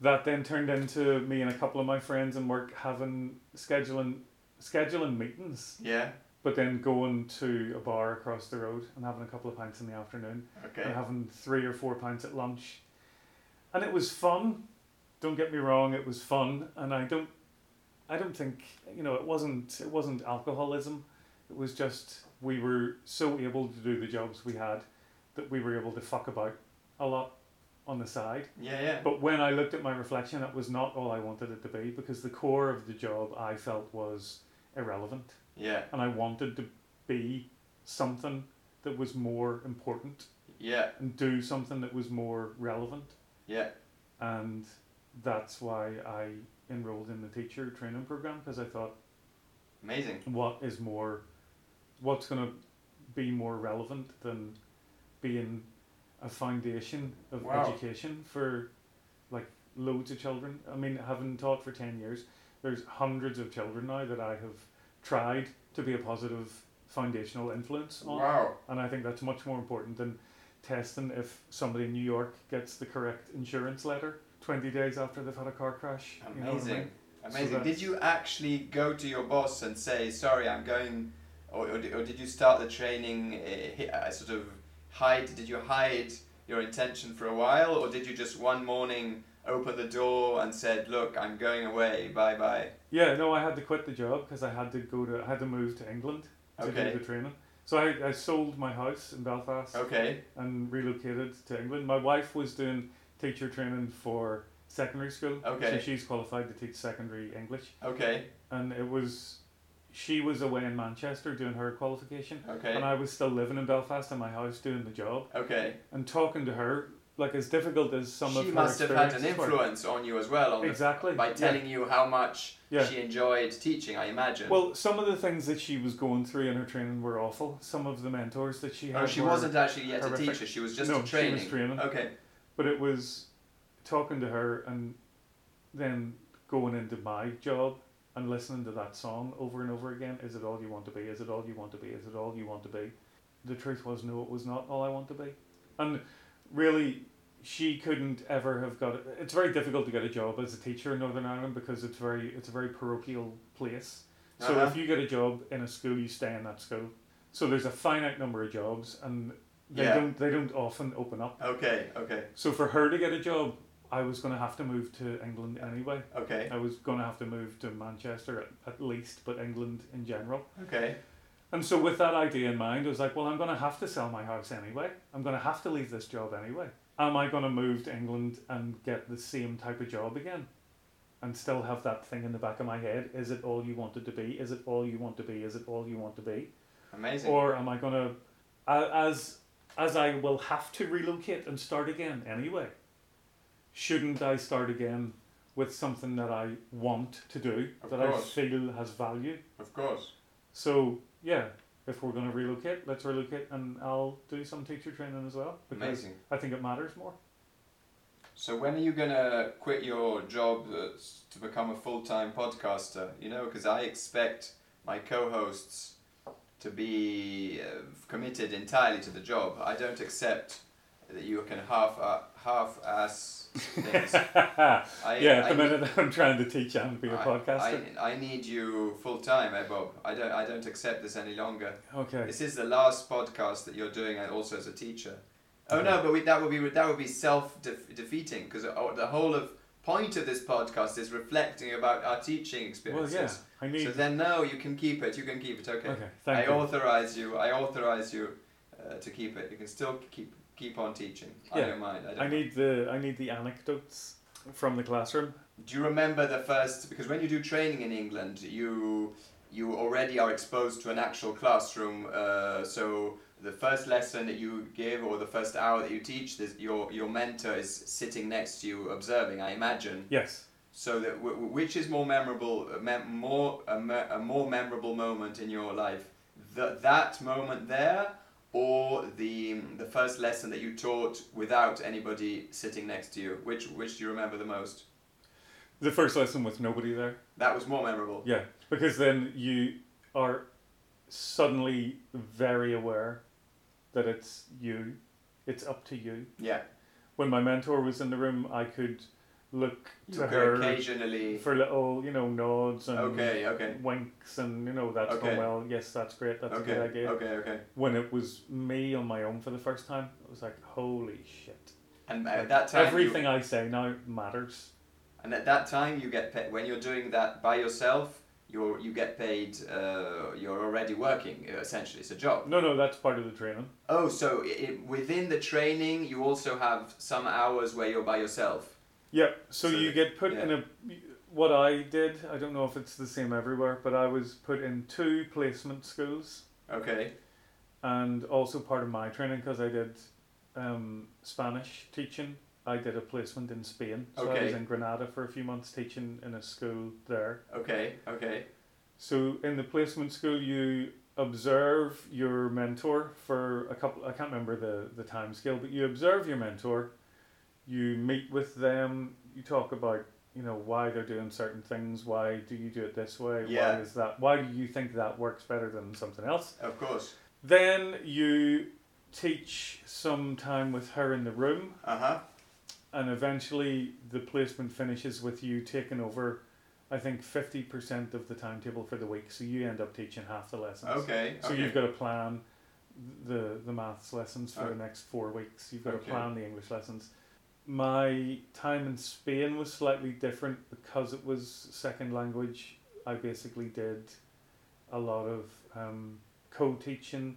That then turned into me and a couple of my friends in work having scheduling scheduling meetings, Yeah. but then going to a bar across the road and having a couple of pints in the afternoon Okay. and having three or four pints at lunch. And it was fun. Don't get me wrong, it was fun and I don't I don't think you know, it wasn't it wasn't alcoholism. It was just we were so able to do the jobs we had that we were able to fuck about a lot on the side. Yeah. Yeah. But when I looked at my reflection, that was not all I wanted it to be because the core of the job I felt was irrelevant Yeah. and I wanted to be something that was more important Yeah. and do something that was more relevant. Yeah. And that's why I enrolled in the teacher training program because I thought, Amazing. what is more, what's going to be more relevant than being a foundation of Wow. education for like loads of children? I mean, having taught for 10 years, there's hundreds of children now that I have tried to be a positive foundational influence on. Wow. And I think that's much more important than testing if somebody in New York gets the correct insurance letter 20 days after they've had a car crash. you know I Amazing. mean? Amazing. that's- did you actually go to your boss and say, sorry, I'm going, or, or, or did you start the training, uh, uh, sort of hide, did you hide your intention for a while, or did you just one morning open the door and said, look, I'm going away, bye bye? Yeah, no, I had to quit the job because I had to go to, I had to move to England to Okay. do the training. So I, I sold my house in Belfast Okay. and relocated to England. My wife was doing teacher training for secondary school. Okay. So she's qualified to teach secondary English. Okay. And it was, she was away in Manchester doing her qualification. Okay. And I was still living in Belfast in my house doing the job. Okay. and talking to her, like as difficult as some of she her must have had an were. influence on you as well, on the, Exactly. by yeah. telling you how much Yeah. she enjoyed teaching, I imagine. Well, some of the things that she was going through in her training were awful. Some of the mentors that she oh, had. oh, she wasn't actually yet horrific. a teacher, she was just No, a she was training. training. Okay. But it was talking to her and then going into my job and listening to that song over and over again. Is it all you want to be? Is it all you want to be? Is it all you want to be? The truth was, no, it was not all I want to be. And really, she couldn't ever have got it. It's very difficult to get a job as a teacher in Northern Ireland because it's very it's a very parochial place. So Uh-huh. if you get a job in a school, you stay in that school. So there's a finite number of jobs, and they Yeah. don't they don't often open up. Okay, okay, So for her to get a job, I was going to have to move to England anyway. okay, I was going to have to move to Manchester at, at least, but England in general. okay. And so with that idea in mind, I was like, well, I'm going to have to sell my house anyway. I'm going to have to leave this job anyway. Am I going to move to England and get the same type of job again? And still have that thing in the back of my head. Is it all you wanted to be? Is it all you want to be? Is it all you want to be? Amazing. Or am I going to, as as I will have to relocate and start again anyway, shouldn't I start again with something that I want to do, Of that course. I feel has value? of course. So, yeah, if we're going to relocate, let's relocate and I'll do some teacher training as well because Amazing. I think it matters more. So when are you gonna quit your job uh, to become a full time podcaster? You know, because I expect my co-hosts to be uh, committed entirely to the job. I don't accept that you can half uh, half ass things. [LAUGHS] I, yeah, at the need- minute [LAUGHS] I'm trying to teach and be a I- podcaster. I, I need you full time, eh, Bob. I don't I don't accept this any longer. okay. This is the last podcast that you're doing, and also as a teacher. Oh no, but we, that would be that would be self defeating because the whole of point of this podcast is reflecting about our teaching Well, experiences. yeah, I need. So then, no, you can keep it. You can keep it. Okay. okay, I thank you. authorize you. I authorize you uh, to keep it. You can still keep keep on teaching. I don't mind. I, don't I need the I need the anecdotes from the classroom. Do you remember the first? Because when you do training in England, you you already are exposed to an actual classroom. Uh, so the first lesson that you give, or the first hour that you teach, this, your your mentor is sitting next to you observing. I imagine. Yes. So that which is more memorable? uh, Mem- more a, me- a more memorable moment in your life? That that moment there, or the the first lesson that you taught without anybody sitting next to you? Which which do you remember the most? The first lesson with nobody there. That was more memorable. Yeah, because then you are suddenly very aware that it's you, it's up to you. Yeah. When my mentor was in the room, I could look to could her occasionally. for little, you know, nods and Okay. Okay. winks and you know that's Okay. going well. Yes, that's great. That's a good idea. Okay. Okay. When it was me on my own for the first time, it was like, holy shit! And at that time, you- Everything I say now matters. And at that time, you get paid when you're doing that by yourself. You're you get paid. Uh, you're already working. uh, Essentially, it's a job. No, no, that's part of the training. Oh, so i within the training, you also have some hours where you're by yourself. Yeah, so, So you the- get put in a. What I did, I don't know if it's the same everywhere, but I was put in two placement schools, Okay. and also part of my training because I did um, Spanish teaching. I did a placement in Spain, so I was in Granada for a few months teaching in a school there. Okay. Okay. So in the placement school, you observe your mentor for a couple. I can't remember the the time scale, but you observe your mentor. You meet with them. You talk about you know why they're doing certain things. Why do you do it this way? Yeah. Why is that? Why do you think that works better than something else? Of course. Then you teach some time with her in the room, Uh huh. and eventually the placement finishes with you taking over. I think fifty percent of the timetable for the week, so you end up teaching half the lessons. Okay. So okay. you've got to plan the the maths lessons for the next four weeks. You've got Okay. to plan the English lessons. My time in Spain was slightly different because it was second language. I basically did a lot of um, co-teaching,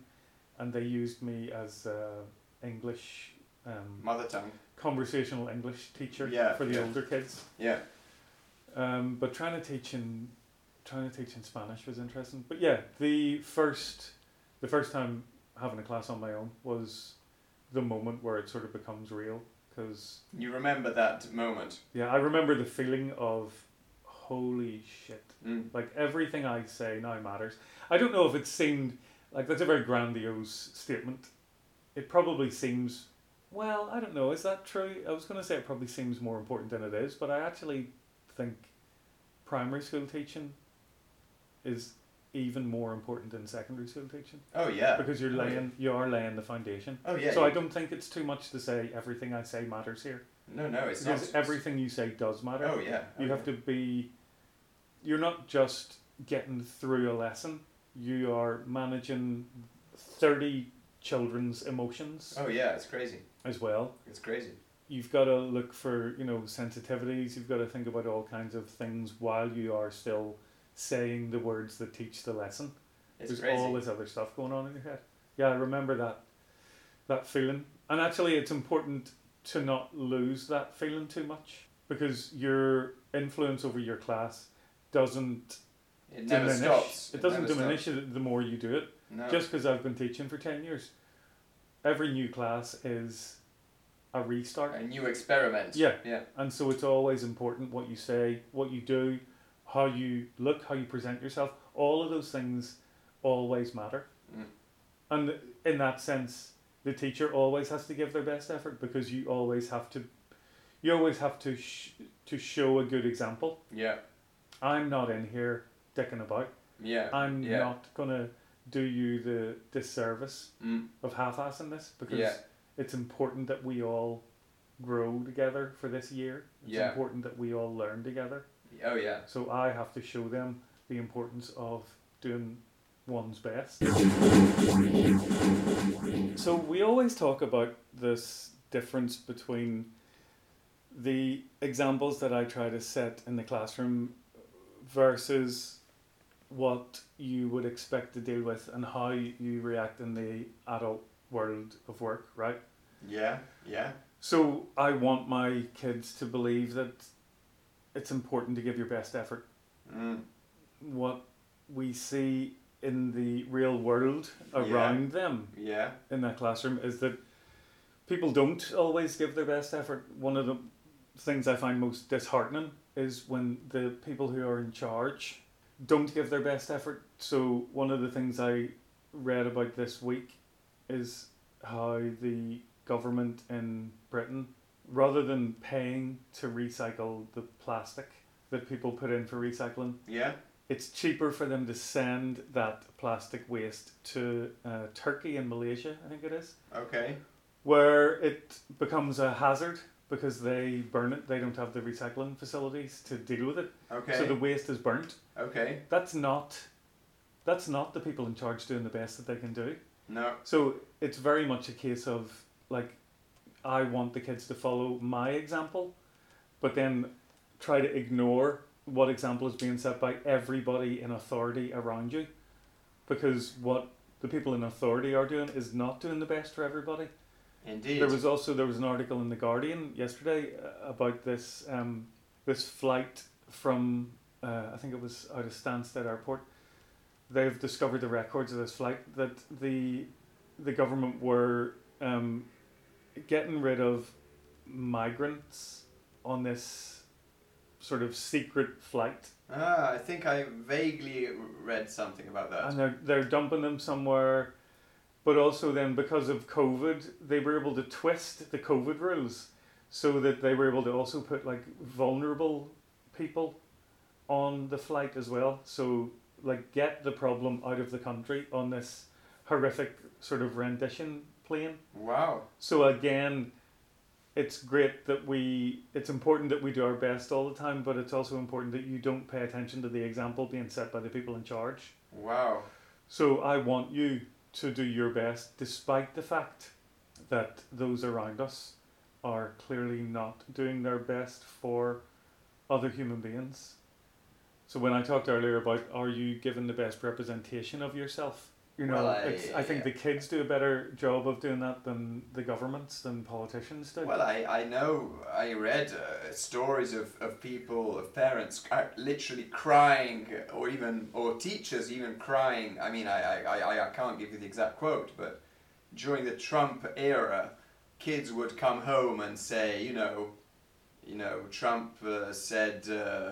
and they used me as a English um, mother tongue. conversational English teacher Yeah, for the yeah. older kids. Yeah. Um, but trying to teach in trying to teach in Spanish was interesting. But yeah, the first the first time having a class on my own was the moment where it sort of becomes real because You remember that moment. yeah, I remember the feeling of holy shit. Mm. Like everything I say now matters. I don't know if it seemed like that's a very grandiose statement. It probably seems well, I don't know, is that true? I was gonna say it probably seems more important than it is, but I actually think primary school teaching is even more important than secondary school teaching Oh yeah. because you're Oh, yeah. laying you are laying the foundation. Oh yeah. so you- I don't think it's too much to say everything I say matters here No, no, it's because not. everything you say does matter. Oh yeah. You oh, have to be. You're not just getting through a lesson. You are managing thirty children's emotions Oh yeah, it's crazy. as well. It's crazy. You've got to look for you know sensitivities. You've got to think about all kinds of things while you are still saying the words that teach the lesson. It's There's crazy. all this other stuff going on in your head. Yeah, I remember that that feeling. And actually it's important to not lose that feeling too much because your influence over your class doesn't it never diminish. stops. It doesn't never diminish it the more you do it. No. Just because I've been teaching for 10 years. Every new class is a restart. a new experiment. Yeah. Yeah. And so it's always important what you say, what you do, how you look, how you present yourself. All of those things always matter. Mm. And in that sense, the teacher always has to give their best effort because you always have to, you always have to sh- to show a good example. Yeah. I'm not in here dicking about. Yeah. I'm yeah. not gonna do you the disservice Mm. of half-assing this because Yeah. it's important that we all grow together for this year. It's Yeah. important that we all learn together. Oh yeah. So I have to show them the importance of doing one's best. So we always talk about this difference between the examples that I try to set in the classroom versus what you would expect to deal with and how you react in the adult world of work, right? Yeah. Yeah. So I want my kids to believe that it's important to give your best effort. Mm. What we see in the real world around them Yeah. in that classroom is that people don't always give their best effort. One of the things I find most disheartening is when the people who are in charge don't give their best effort. So one of the things I read about this week is how the government in Britain, rather than paying to recycle the plastic that people put in for recycling, Yeah. it's cheaper for them to send that plastic waste to uh, Turkey and Malaysia, I think it is, Okay. where it becomes a hazard because they burn it. They don't have the recycling facilities to deal with it, Okay. so the waste is burnt. okay. That's not, that's not the people in charge doing the best that they can do. No. So it's very much a case of like, I want the kids to follow my example, but then try to ignore what example is being set by everybody in authority around you, because what the people in authority are doing is not doing the best for everybody. Indeed. There was also there was an article in the Guardian yesterday uh, about this um, this flight from uh, I think it was out of Stansted Airport. They've discovered the records of this flight that the the government were um, getting rid of migrants on this sort of secret flight, ah, I think I vaguely read something about that. and they're they're dumping them somewhere. But also then because of COVID, they were able to twist the COVID rules so that they were able to also put like vulnerable people on the flight as well. So like get the problem out of the country on this horrific sort of rendition Wow. So again, it's great that we it's important that we do our best all the time, but it's also important that you don't pay attention to the example being set by the people in charge. Wow. So I want you to do your best despite the fact that those around us are clearly not doing their best for other human beings. So when I talked earlier about are you given the best representation of yourself? You know, Well, I- it's, I think the kids do a better job of doing that than the governments, than politicians do. Well, I, I know, I read uh, stories of, of people, of parents literally crying, or even, or teachers even crying. I mean, I, I, I, I can't give you the exact quote, but during the Trump era, kids would come home and say, you know, you know, Trump uh, said, uh,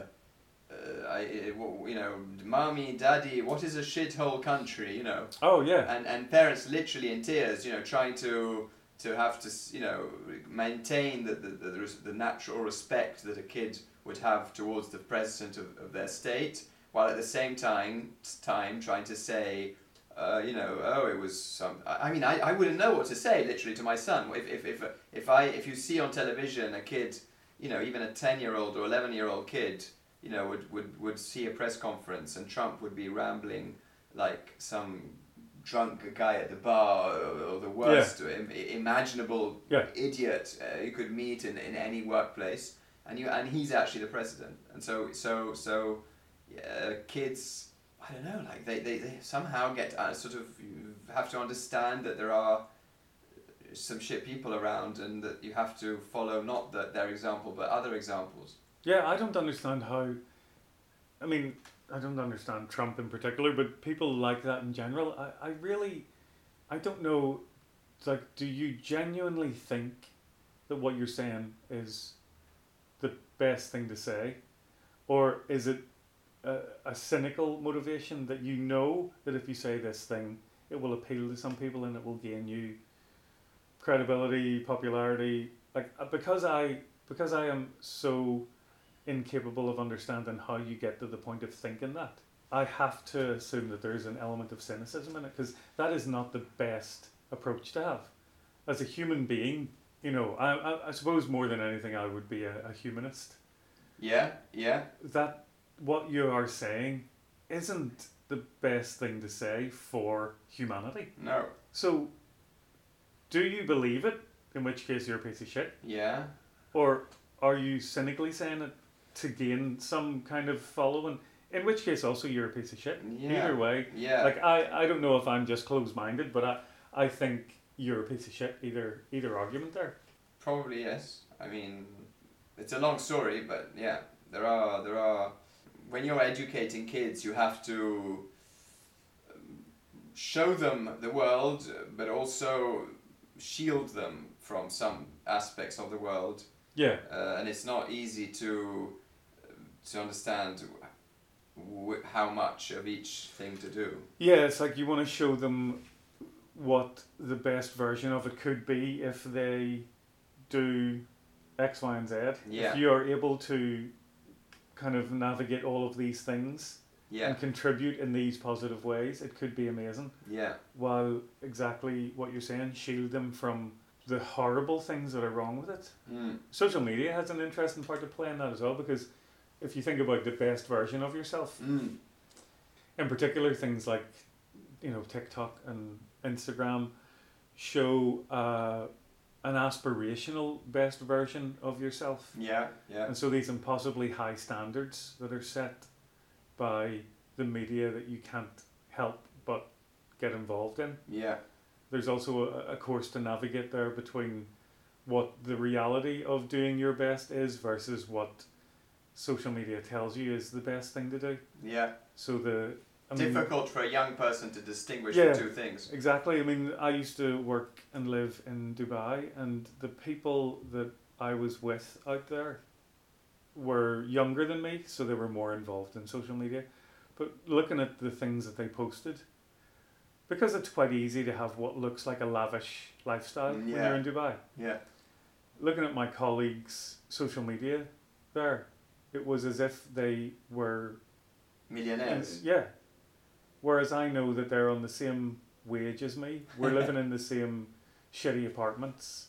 uh, I, uh, you know, mommy, daddy, what is a shithole country, you know? oh yeah, and and parents literally in tears, you know, trying to to have to you know maintain the the, the, the natural respect that a kid would have towards the president of, of their state, while at the same time time trying to say. Uh, you know, oh, it was some. I I mean, I, I wouldn't know what to say literally to my son. If, if, if, if I if you see on television a kid, you know, even a ten year old or eleven year old kid, you know, would, would, would see a press conference and Trump would be rambling like some drunk guy at the bar or, or the worst im- imaginable Yeah. idiot uh, you could meet in, in any workplace and you and he's actually the president. And so so so uh, kids I don't know like they, they, they somehow get uh, sort of you have to understand that there are some shit people around and that you have to follow not the, their example but other examples Yeah, I don't understand how. I mean, I don't understand Trump in particular, but people like that in general. I, I really, I don't know. Like, do you genuinely think that what you're saying is the best thing to say? Or is it a, a cynical motivation that you know that if you say this thing, it will appeal to some people and it will gain you credibility, popularity? Like, uh, because I, because I am so incapable of understanding how you get to the point of thinking that. I have to assume that there is an element of cynicism in it because that is not the best approach to have. As a human being, you know, I, I, I suppose more than anything, I would be a, a humanist. yeah yeah That what you are saying isn't the best thing to say for humanity. no So, do you believe it? In which case, you're a piece of shit. yeah Or are you cynically saying it to gain some kind of following? In which case, also you're a piece of shit. Yeah. Either way, yeah like I, I don't know if I'm just closed-minded, but I, I think you're a piece of shit. Either, either argument there. Probably yes. I mean, it's a long story, but yeah, there are there are. When you're educating kids, you have to show them the world, but also shield them from some aspects of the world, Yeah, uh, and it's not easy to to understand how much of each thing to do. yeah. It's like you want to show them what the best version of it could be if they do X, Y, and Z. Yeah. If you're able to kind of navigate all of these things Yeah. and contribute in these positive ways, it could be amazing. Yeah. While exactly what you're saying, shield them from the horrible things that are wrong with it. Mm. Social media has an interesting part to play in that as well because if you think about the best version of yourself, Mm. in particular things like you know TikTok and Instagram show uh, an aspirational best version of yourself. Yeah. Yeah. And so these impossibly high standards that are set by the media that you can't help but get involved in. Yeah. There's also a, a course to navigate there between what the reality of doing your best is versus what social media tells you is the best thing to do. Yeah. So the I mean, Difficult for a young person to distinguish Yeah. the two things. Exactly. I mean, I used to work and live in Dubai, and the people that I was with out there were younger than me, so they were more involved in social media. But looking at the things that they posted, because it's quite easy to have what looks like a lavish lifestyle mm, when you're in Dubai. Yeah. Looking at my colleagues' social media there, it was as if they were Millionaires. yeah. Whereas I know that they're on the same wage as me. We're [LAUGHS] living in the same shitty apartments.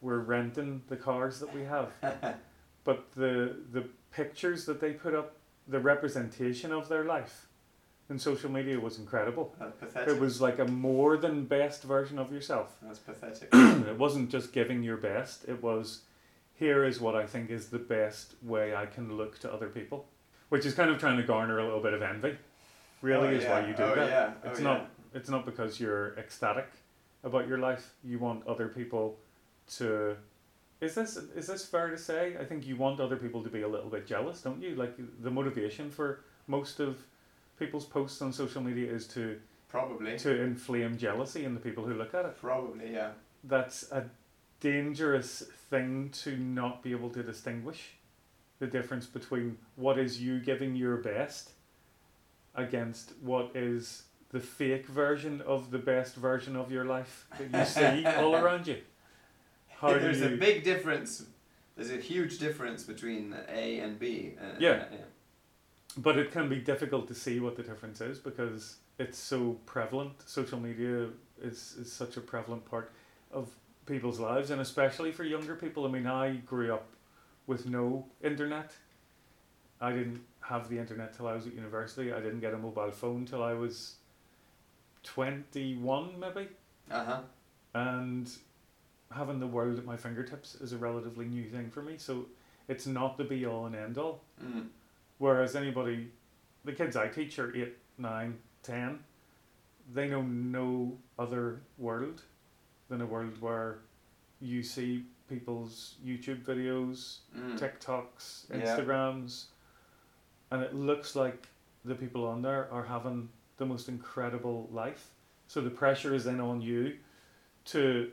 We're renting the cars that we have. [LAUGHS] But the the pictures that they put up, the representation of their life in social media was incredible. It was like a more than best version of yourself. That's pathetic. [CLEARS THROAT] it wasn't just giving your best, it was here is what I think is the best way I can look to other people. Which is kind of trying to garner a little bit of envy. Really Oh, is why you do oh, that. Yeah. It's oh, not it's not because you're ecstatic about your life. You want other people to is this is this fair to say? I think you want other people to be a little bit jealous, don't you? Like the motivation for most of people's posts on social media is to Probably. to inflame jealousy in the people who look at it. Probably. Yeah. That's a dangerous thing to not be able to distinguish the difference between what is you giving your best against what is the fake version of the best version of your life that you [LAUGHS] see all around you. How There's you, a big difference. There's a huge difference between A and B. Uh, Yeah. yeah. but it can be difficult to see what the difference is because it's so prevalent. Social media is, is such a prevalent part of people's lives, and especially for younger people. I mean, I grew up with no internet. I didn't have the internet till I was at university. I didn't get a mobile phone till I was 21, maybe. Uh huh. And having the world at my fingertips is a relatively new thing for me. So it's not the be all and end all. Mm. Whereas anybody, the kids I teach are 8, 9, 10, they know no other world than a world where you see people's YouTube videos, Mm. TikToks, Yeah. Instagrams, and it looks like the people on there are having the most incredible life. So the pressure is then on you to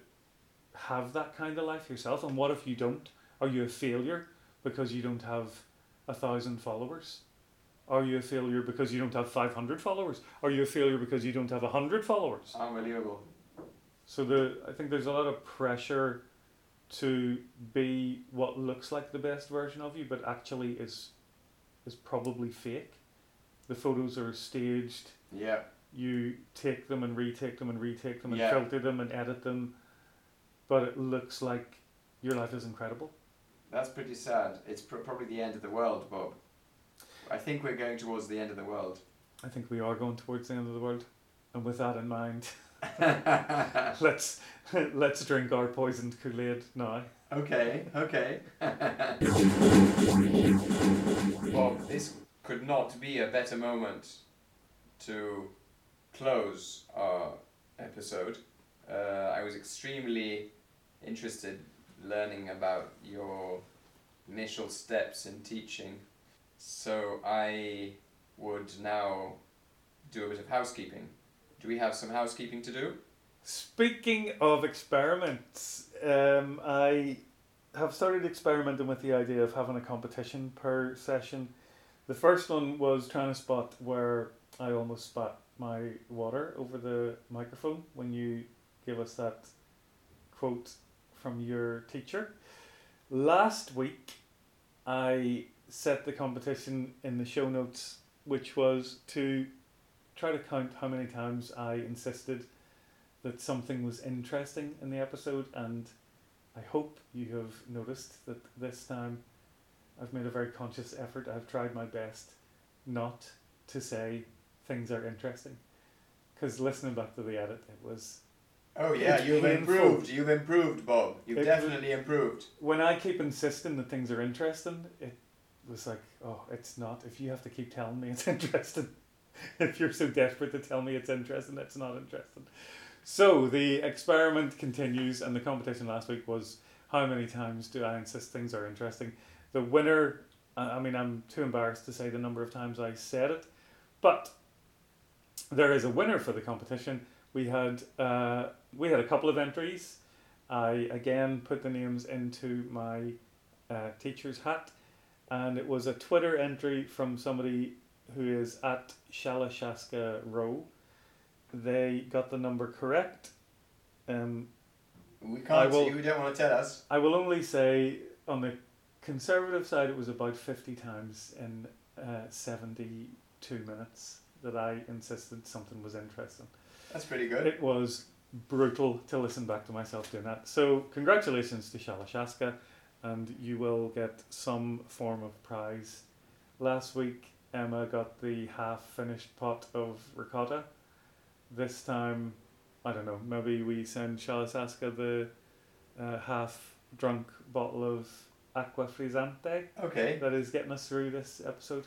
have that kind of life yourself. And what if you don't? Are you a failure because you don't have a thousand followers? Are you a failure because you don't have 500 followers? Are you a failure because you don't have 100 followers? Unbelievable. So the I think there's a lot of pressure to be what looks like the best version of you, but actually is is probably fake. The photos are staged. Yeah. You take them and retake them and retake them and Yeah. filter them and edit them, but it looks like your life is incredible. That's pretty sad. It's pr- probably the end of the world, Bob. I think we're going towards the end of the world. I think we are going towards the end of the world, and with that in mind, [LAUGHS] [LAUGHS] let's let's drink our poisoned Kool Aid now. okay, okay. Bob, this could not be a better moment to close our episode. Uh, I was extremely interested learning about your initial steps in teaching. So I would now do a bit of housekeeping. Do we have some housekeeping to do? Speaking of experiments, um, I have started experimenting with the idea of having a competition per session. The first one was trying to spot where I almost spat my water over the microphone when you gave us that quote from your teacher. Last week, I set the competition in the show notes, which was to try to count how many times I insisted that something was interesting in the episode, and I hope you have noticed that this time I've made a very conscious effort. I've tried my best not to say things are interesting. Because listening back to the edit, it was. Oh yeah, you've painful. improved. You've improved, Bob. You've It- definitely improved. When I keep insisting that things are interesting, it was like, oh, it's not. If you have to keep telling me it's [LAUGHS] interesting, [LAUGHS] if you're so desperate to tell me it's interesting, it's not interesting. So the experiment continues, and the competition last week was how many times do I insist things are interesting? The winner, I mean, I'm too embarrassed to say the number of times I said it, but there is a winner for the competition. We had uh, we had a couple of entries. I again put the names into my uh, teacher's hat, and it was a Twitter entry from somebody who is at Shalashaska Row. They got the number correct. Um, We I can't. will- You don't want to tell us. I will only say on the conservative side, it was about 50 times in uh, 72 minutes that I insisted something was interesting. That's pretty good. It was brutal to listen back to myself doing that. So, congratulations to Shalashaska, and you will get some form of prize. Last week, Emma got the half finished pot of ricotta. This time, I don't know, maybe we send Shalashaska the uh, half drunk bottle of Aqua Frizzante Okay. that is getting us through this episode.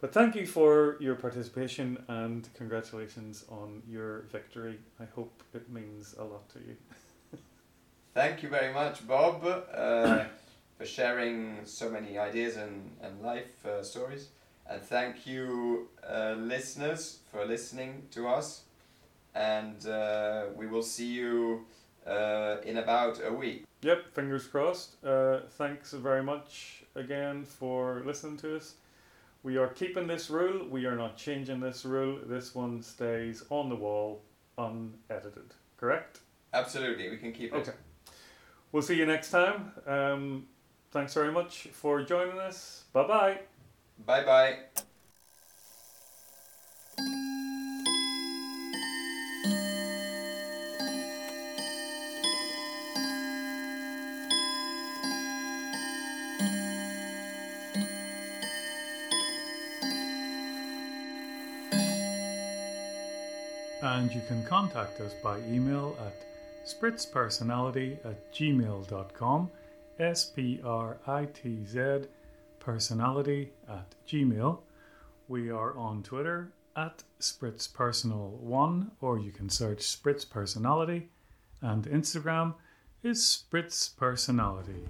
But thank you for your participation and congratulations on your victory. I hope it means a lot to you. Thank you very much, Bob, uh, [COUGHS] for sharing so many ideas and, and life uh, stories. And thank you, uh, listeners, for listening to us. And uh, we will see you uh, in about a week. Yep, fingers crossed. Uh, thanks very much again for listening to us. We are keeping this rule. We are not changing this rule. This one stays on the wall, unedited. Correct? Absolutely, we can keep it. Okay. We'll see you next time. Um, thanks very much for joining us. Bye bye. Bye bye. And you can contact us by email at spritzpersonality at gmail.com. S P R I T Z personality at gmail. We are on Twitter at spritzpersonal1 or you can search Spritz Personality and Instagram is Spritz Personality.